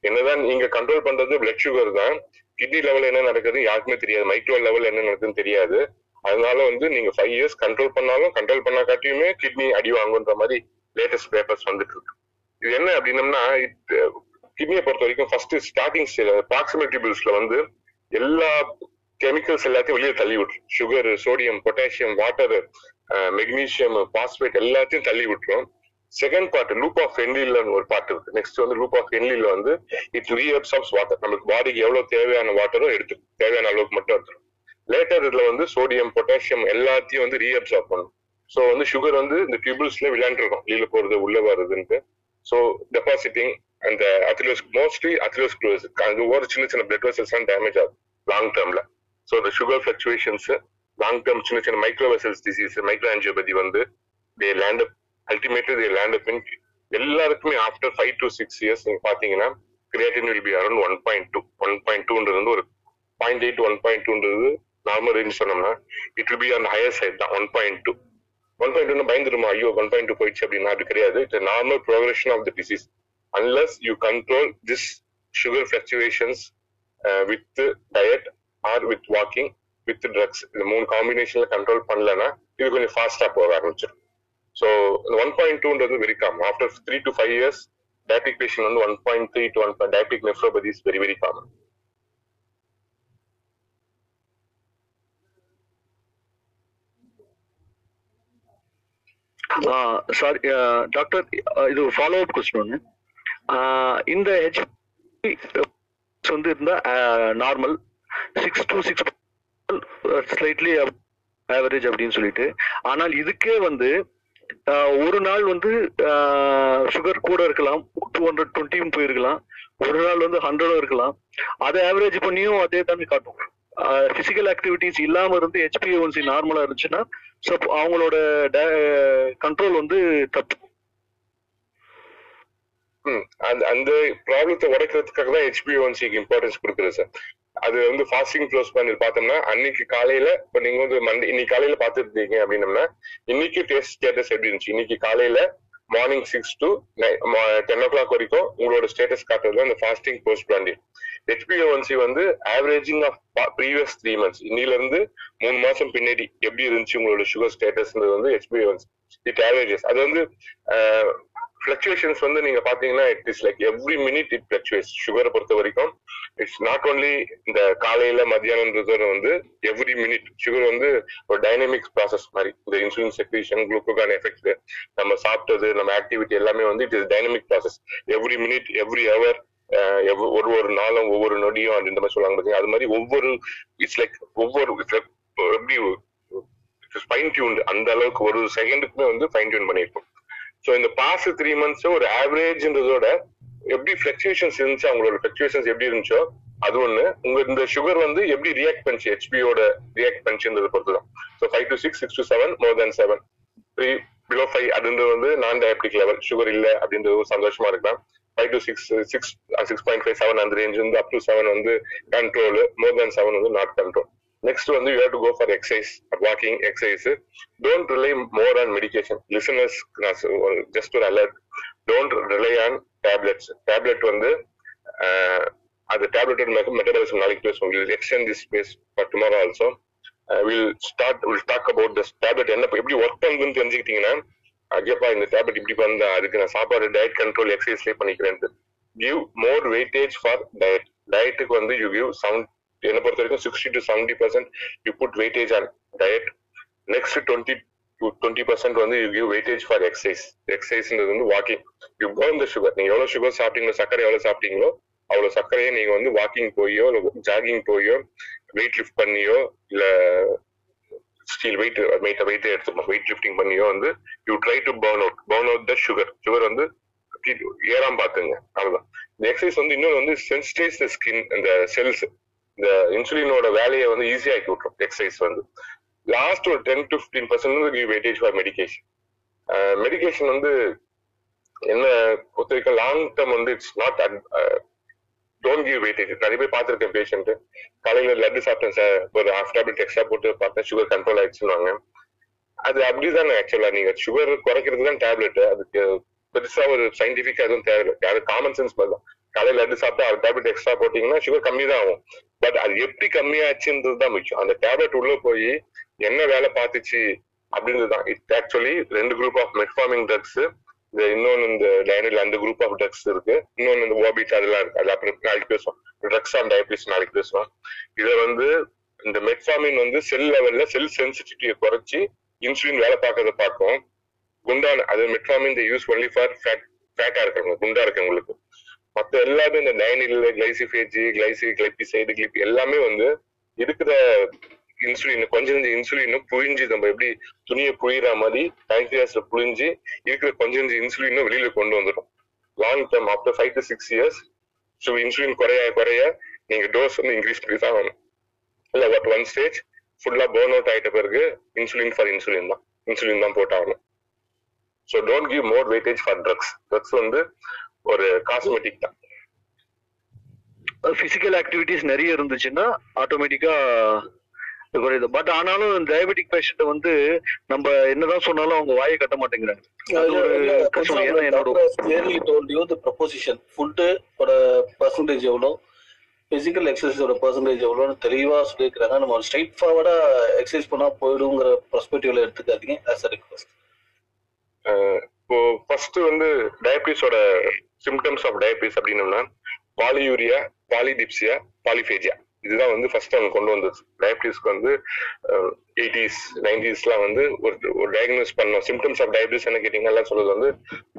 என்னதான் நீங்க கண்ட்ரோல் பண்றது பிளட் சுகர் தான் கிட்னி லெவல் என்ன நடக்குது யாருக்குமே தெரியாது. மைக்ரோ லெவல் என்ன நடக்குதுன்னு தெரியாது. அதனால வந்து நீங்க ஃபைவ் இயர்ஸ் கண்ட்ரோல் பண்ணாலும் கண்ட்ரோல் பண்ணா காட்டியுமே கிட்னி அடி வாங்குன்ற மாதிரி லேட்டஸ்ட் பேப்பர்ஸ் வந்துட்டு இருக்கு. இது என்ன அப்படின்னம்னா கிட்னியை பொறுத்த வரைக்கும் ஃபர்ஸ்ட் ஸ்டார்டிங் ப்ராக்சிமல் டியூபிள்ஸ்ல வந்து எல்லா கெமிக்கல்ஸ் எல்லாத்தையும் வெளியே தள்ளி விட்டுரும். Sugar sodium potassium water magnesium phosphate எல்லாத்தையும் தள்ளி விட்டுரும். செகண்ட் பார்ட் லூப் ஆஃப் என்லில்னு ஒரு பார்ட் இருக்கு. நெக்ஸ்ட் வந்து லூப் ஆஃப் ஹென்லில வந்து இட் ரீஅப்சார்ப்ஸ் வாட்டர் நமக்கு பாடிக்கு எவ்வளவு தேவையான வாட்டரோ எடுத்து தேவையான அளவுக்கு மட்டும் எடுத்துரும். லேட்டர் இதுல வந்து சோடியம் பொட்டாசியம் எல்லாத்தையும் வந்து ரீஅப்சார்ப் பண்ணும். ஸோ வந்து சுகர் வந்து இந்த டியூபிள்ஸ்ல விளையாண்டுருக்கும். வெளியில போறது உள்ள வருதுன்ட்டு ஸோ டெபாசிட்டிங் அந்த அத்லோஸ் மோஸ்ட்லி அத்லோஸ்க்ளோஸ் அங்கே ஒரு சின்ன சின்ன பிளட் வெசல்ஸ் தான் டேமேஜ் ஆகும் லாங் டேர்ம்ல ஸோ இந்த சுகர் ஃபிளக்சுவேஷன்ஸ் லாங் டேர்ம் சின்ன சின்ன micro vessels disease micro angiopathy வந்து they land up ultimately they land up in எல்லாருக்குமே after five to six years நீங்க பாத்தீங்கன்னா creatinine will be around one point two one point டூன்றது வந்து ஒரு point eight one point டூன்றது normal range சொன்னோம்னா it will be அந்த higher side தான் one point two one point two பயந்துருமா? ஐயோ one point two போயிடுச்சு அப்படின்னா அது கிடையாது. It's normal progression of the disease unless you control this sugar fluctuations with diet or with walking with drugs இந்த மூணு காம்பினேஷன்ல கண்ட்ரோல் பண்ணலன்னா இது கொஞ்சம் ஃபாஸ்டா போக ஆரம்பிச்சிடும் so one point டூன்றது very common after three to five years diabetic patient வந்து one point three to one diabetic nephropathy is very very common sorry doctor இது ஃபாலோ அப் கொஸ்டின் ஒன்று இந்த ஹெச் வந்து இருந்தா normal six to six slightly average அப்படின்னு சொல்லிட்டு. ஆனால் இதுக்கே வந்து ஒரு நாள் வந்து சுகர் கூட இருக்கலாம். டூ ஹண்ட்ரட் டுவெண்ட்டியும் போயிருக்கலாம். ஒரு நாள் வந்து ஹண்ட்ரடும் இருக்கலாம். அதை ஆவரேஜ் பண்ணியும் அதே தானே காட்டும். பிசிக்கல் ஆக்டிவிட்டிஸ் இல்லாம இருந்து ஹெச்பிஓன்சி நார்மலா இருந்துச்சுன்னா சோ அவங்களோட கண்ட்ரோல் வந்து தப்பு. அந்த அந்த ப்ராப்ளத்தை உடைக்கிறதுக்காக தான் ஹெச்பிஓன்சிக்கு இம்பார்ட்டன்ஸ் கொடுக்குறது சார் அது வந்து ஃபாஸ்டிங் க்ளோஸ் பண்ணி பார்த்தோம்னா அன்னைக்கு காலையில இப்ப நீங்க வந்து மண்டே இன்னைக்கு காலையில பாத்துருந்தீங்க அப்படின்னம்னா இன்னைக்கு டெஸ்ட் ஸ்டேட்டஸ் எப்படி இருந்துச்சு? இன்னைக்கு காலையில morning six to ten o'clock வரைக்கும் உங்களோட ஸ்டேட்டஸ் காட்டுறது அந்த ஃபாஸ்டிங் போஸ்ட் பிளாண்டிங் ஹெச்பிஓன்சி வந்து averaging of previous three months இன்னில இருந்து மூணு மாசம் பின்னாடி எப்படி இருந்துச்சு உங்களோட சுகர் ஸ்டேட்டஸ்ன்றது வந்து ஹெச்பிஓன்சி இட் ஆவரேஜஸ் அது வந்து ஃபிளக்சுவேஷன்ஸ் வந்து நீங்க பாத்தீங்கன்னா it is like every minute it fluctuates சுகரை பொறுத்த வரைக்கும் இட்ஸ் நாட் ஓன்லி இந்த காலையில மத்தியானம்ன்றது வந்து எவ்ரி மினிட் சுகர் வந்து ஒரு டைனமிக்ஸ் ப்ராசஸ் மாதிரி. இந்த இன்சுலின் செக்ரேஷன் குளுக்கோகான் எஃபெக்ட் நம்ம சாப்பிட்டது நம்ம ஆக்டிவிட்டி எல்லாமே வந்து it is dynamic process every minute every hour ஒரு ஒரு நாளும் ஒவ்வொரு நொடியும் அப்படின்ற மாதிரி சொல்லுவாங்க பாத்தீங்க அது மாதிரி ஒவ்வொரு இட்ஸ் லைக் ஒவ்வொரு எப்படி ஃபைன் டியூன் அந்த அளவுக்கு ஒரு செகண்டுக்குமே வந்து ஃபைன் டியூன் பண்ணியிருக்கோம். ஸோ இந்த பாஸ்ட் த்ரீ மந்த்ஸ் ஒரு ஆவரேஜ்ன்றதோட எப்படி ஃபிளக்சுவேஷன்ஸ் இருந்துச்சு அவங்களோட ஃபிளக்சுவேஷன்ஸ் எப்படி இருந்துச்சோ அது ஒண்ணு. உங்க இந்த சுகர் வந்து எப்படி ரியாக்ட் பண்ணுச்சு ஹெச்பியோட ரியாக்ட் பண்ணுச்சுன்றத பொறுத்து தான் so five to six six to seven more than seven three below five அப்படின்றது வந்து நான் டயபெட்டிக் லெவல் சுகர் இல்ல அப்படின்றது ஒரு சந்தோஷமா இருக்கலாம். Five to six six six point five seven அந்த ரேஞ்ச் வந்து அப் டு செவன் வந்து கண்ட்ரோல் மோர் தேன் செவன் வந்து நாட் கண்ட்ரோல் நெக்ஸ்ட் வந்து you have to go for exercise walking exercise don't rely more on medication listeners just ஒரு alert don't rely on tablets tablet வந்து ah, அந்த டேப்லெட்டோட metabolism நாளைக்கு பேசுவோம் will extend this space for tomorrow also will start will talk about this tablet என்ன எப்படி work பண்ணுதுன்னு தெரிஞ்சுக்கிட்டீங்கன்னா ஐயப்பா இந்த டேப்லெட் இப்படி பண்ணா அதுக்கு நான் சாப்பாடு டயட் கண்ட்ரோல் எக்ஸசைஸ்லேயே பண்ணிக்கிறேன் give more weightage for diet டயட்டுக்கு வந்து யூ கிவ் செவன் என்னை பொறுத்த வரைக்கும் sixty to seventy percent you put weightage on diet next twenty twenty percent வந்து you give weightage for exercise எக்ஸசைஸ்ன்றது வந்து walking you burn the sugar நீங்க எவ்வளவு sugar சாப்பிட்டீங்களோ சர்க்கரை எவ்வளவு சாப்பிட்டீங்களோ அவ்வளவு சர்க்கரையை நீங்க வந்து வாக்கிங் போயோ ஜாகிங் போயோ வெயிட் லிஃப்ட் பண்ணியோ இல்ல ஸ்டீல் வெயிட் வெயிட் வெயிட் எடுத்து வெயிட் லிஃப்டிங் பண்ணியோ வந்து you try to burn out burn out the sugar sugar வந்து ஏறாம பாத்துங்க அவ்வளவுதான். இந்த எக்ஸசைஸ் வந்து இன்னொன்று வந்து சென்சிடைஸ் த ஸ்கின் இந்த செல்ஸ் இந்த இன்சுலினோட வேலையை வந்து ஈஸியா ஆக்கி விட்டுரும். எக்ஸசைஸ் வந்து. லாஸ்ட் ஒரு ten to fifteen percent give weightage for medication medication வந்து என்ன பொறுத்த வரைக்கும் லாங் டேர்ம் வந்து it's not don't give weightage நிறைய பேர் பார்த்துருக்கேன் பேஷண்ட் காலையில லட்டு சாப்பிட்டேன் சார் ஒரு ஹாஃப் டேப்லெட் எக்ஸ்ட்ரா போட்டு பார்த்தேன். சுகர் கண்ட்ரோல் ஆயிடுச்சுன்னு அது அப்படிதானே ஆக்சுவலா நீங்க சுகர் குறைக்கிறது தான் டேப்லெட் அதுக்கு பெருசா ஒரு சயின்டிபிக் எதுவும் தேவையில்லை. அது காமன் சென்ஸ் மாதிரி தான் காலையில லட்டு சாப்பிட்டா அது டேப்லெட் எக்ஸ்ட்ரா போட்டீங்கன்னா சுகர் கம்மி தான் ஆகும். பட் அது எப்படி கம்மியாச்சுன்றது தான் முக்கியம். அந்த டேப்லெட் உள்ள போய் என்ன வேலை பார்த்துச்சு அப்படின்றது தான். இட் ஆக்சுவலி ரெண்டு குரூப் ஆஃப் மெட்ஃபார்மிங் ட்ரக்ஸ் இந்த இன்னொன்னு இந்த டைனில் அந்த குரூப் ஆஃப் ட்ரக்ஸ் இருக்கு. இன்னொன்னு இந்த ஓபிட் அதெல்லாம் இருக்கு. அது அப்புறம் நாளைக்கு பேசுவோம் ட்ரக்ஸ் ஆன் டயபிட்டிஸ் நாளைக்கு பேசுவோம் இதை வந்து இந்த மெட்ஃபார்மின் வந்து செல் லெவல்ல செல் சென்சிட்டிவிட்டியை குறைச்சி இன்சுலின் வேலை பார்க்கறத பார்க்கும். குண்டான அது மெட்ஃபார்மின் இந்த யூஸ் ஒன்லி ஃபார் ஃபேட் ஃபேட்டா இருக்கிறவங்க குண்டா இருக்கவங்களுக்கு மத்த எல்லாமே இந்த நைனில் கிளைசிஃபேஜி கிளைசி கிளைபிசைடு கிளிப் எல்லாமே வந்து இருக்கிற இன்சுலின் கொஞ்சம் கொஞ்சம் இன்சுலினும் புழிஞ்சு நம்ம எப்படி துணியை புழியிற மாதிரி பேங்க்ரியாஸ்ல புழிஞ்சு இருக்கிற கொஞ்சம் கொஞ்சம் இன்சுலினும் வெளியில கொண்டு வந்துடும் long term after five to six years so insulin குறைய குறைய நீங்க டோஸ் வந்து இன்க்ரீஸ் பண்ணி தான் ஆகணும். இல்ல பட் ஒன் ஸ்டேஜ் ஃபுல்லா பேர்ன் அவுட் ஆயிட்ட பிறகு இன்சுலின் ஃபார் இன்சுலின் தான். இன்சுலின் தான் போட்டாகணும். So don't give more weightage for drugs drugs வந்து ஒரு காஸ்மெட்டிக் தான். பிசிக்கல் ஆக்டிவிட்டிஸ் நிறைய இருந்துச்சுன்னா ஆட்டோமேட்டிக்கா குறையுது பட் ஆனாலும் டயபெட்டிக் பேஷண்ட் வந்து நம்ம என்னதான் சொன்னாலும் அவங்க வாயை கட்ட மாட்டேங்கிறாங்க. பர்சன்டேஜ் எவ்வளோ பிசிக்கல் எக்ஸசைஸோட பர்சன்டேஜ் எவ்வளோன்னு தெளிவா சொல்லியிருக்கிறாங்க. நம்ம ஸ்ட்ரைட் ஃபார்வர்டா எக்ஸசைஸ் பண்ணா போயிடுங்கிற பெர்ஸ்பெக்டிவ்ல எடுத்துக்காதீங்க ஆஸ் அ ரிக்வஸ்ட் இப்போ ஃபர்ஸ்ட் வந்து டயபிட்டிஸோட சிம்டம்ஸ் ஆஃப் டயபிட்டிஸ் அப்படின்னோம்னா பாலியூரியா பாலிடிப்சியா பாலிஃபேஜியா இதுதான் வந்து ஃபர்ஸ்ட் அவங்க கொண்டு வந்தது. டயபிட்டிஸ்க்கு வந்து எயிட்டிஸ் நைன்டிஸ்லாம் வந்து ஒரு ஒரு டயக்னோஸ் பண்ணோம். சிம்டம்ஸ் ஆஃப் டயபிட்டிஸ் என்ன கேட்டீங்கன்னா எல்லாம் சொல்றது வந்து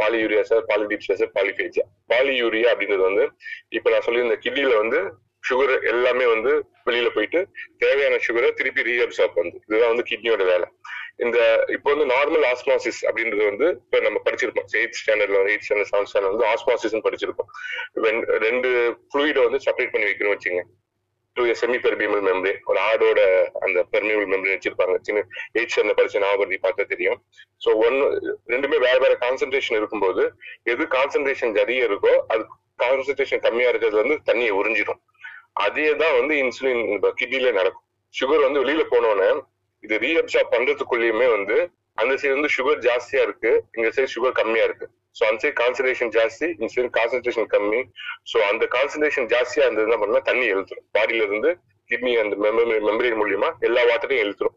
polyuria sir polydipsia sir polyphagia polyuria அப்படின்றது வந்து இப்போ நான் சொல்லியிருந்த கிட்னில வந்து சுகர் எல்லாமே வந்து வெளியில போயிட்டு தேவையான சுகரை திருப்பி ரீஅப்சார்ப் வந்து இதுதான் வந்து கிட்னியோட வேலை. இந்த இப்போ வந்து நார்மல் ஆஸ்மாசிஸ் அப்படின்றது வந்து இப்போ நம்ம படிச்சிருப்போம். எயிட் ஸ்டாண்டர்ட்ல எயிட் ஸ்டாண்டர்ட் செவன்த் ஸ்டாண்டர்ட் வந்து ஆஸ்மாசிஸ் படிச்சிருப்போம். ரெண்டு ஃப்ளூயிட வந்து செப்பரேட் பண்ணி வைக்கணும் வச்சுங்க. டூ செமி பெர்மியபிள் மெம்பரேன் ஒரு ஆடோட அந்த பெர்மியபிள் மெம்பரேன் வச்சிருப்பாங்க. சின்ன எயிட் ஸ்டாண்டர்ட் படிச்ச ஞாபகம் பார்த்தா தெரியும். ஸோ ஒன்னு ரெண்டுமே வேற வேற கான்சென்ட்ரேஷன் இருக்கும்போது எது கான்சென்ட்ரேஷன் அதிகம் இருக்கோ அது கான்சென்ட்ரேஷன் கம்மியா இருக்கிறது வந்து தண்ணியை உறிஞ்சிடும். அதே தான் வந்து இன்சுலின் கிட்னில நடக்கும். சுகர் வந்து வெளியில போனோன்னே இது ரீஅப்சார்ப் பண்றதுக்குள்ளேயுமே வந்து அந்த சைடு வந்து சுகர் ஜாஸ்தியா இருக்கு இந்த சைடு சுகர் கம்மியா இருக்கு. ஸோ அந்த சைடு கான்சன்ட்ரேஷன் ஜாஸ்தி இந்த சைடு கான்சன்ட்ரேஷன் கம்மி. ஸோ அந்த கான்சன்ட்ரேஷன் ஜாஸ்தியா இருந்தது என்ன பண்ணா தண்ணி எழுத்துரும். பாடியில இருந்து கிட்னி அந்த மெம்பரேன் மூலியமா எல்லா வாட்டரையும் எழுத்துரும்.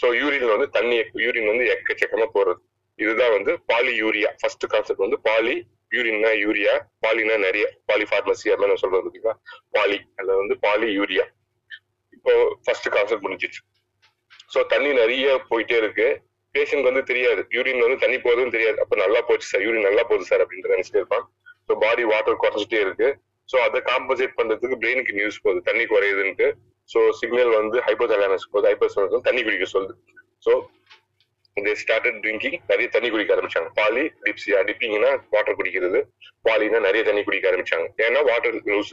ஸோ யூரின்ல வந்து தண்ணி யூரின் வந்து எக்கச்சக்கமா போறது. இதுதான் வந்து பாலி யூரியா ஃபர்ஸ்ட் கான்செப்ட் வந்து பாலி யூரின்னா யூரியா பாலினா நிறைய. பாலி ஃபார்மசி மேல நான் சொல்றது பாலி அதுல வந்து பாலி யூரியா இப்போ ஃபர்ஸ்ட் கான்செப்ட் முடிஞ்சிச்சு. ஸோ தண்ணி நிறைய போயிட்டே இருக்கு. பேஷண்ட் வந்து தெரியாது. யூரின் வந்து தண்ணி போகுதுன்னு தெரியாது. அப்ப நல்லா போச்சு சார். யூரின் நல்லா போகுது சார் அப்படின்னு நினைச்சிட்டு இருப்பான். ஸோ பாடி வாட்டர் குறைச்சிட்டே இருக்கு. ஸோ அதை காம்பன்சேட் பண்றதுக்கு பிரெயினுக்கு நியூஸ் போகுது. தண்ணி குறையுதுன்ட்டு ஸோ சிக்னல் வந்து ஹைப்போதலாமஸ் போகுது. ஹைப்போதலாமஸ் தண்ணி குடிக்க சொல்லுது. ஸோ தே ஸ்டார்டட் ட்ரிங்கிங் நிறைய தண்ணி குடிக்க ஆரம்பிச்சாங்க. பாலி டிப்ஸியா டிப்பிங்னா வாட்டர் குடிக்கிறது. பாலினா நிறைய தண்ணி குடிக்க ஆரம்பிச்சாங்க. ஏன்னா வாட்டர் லூஸ்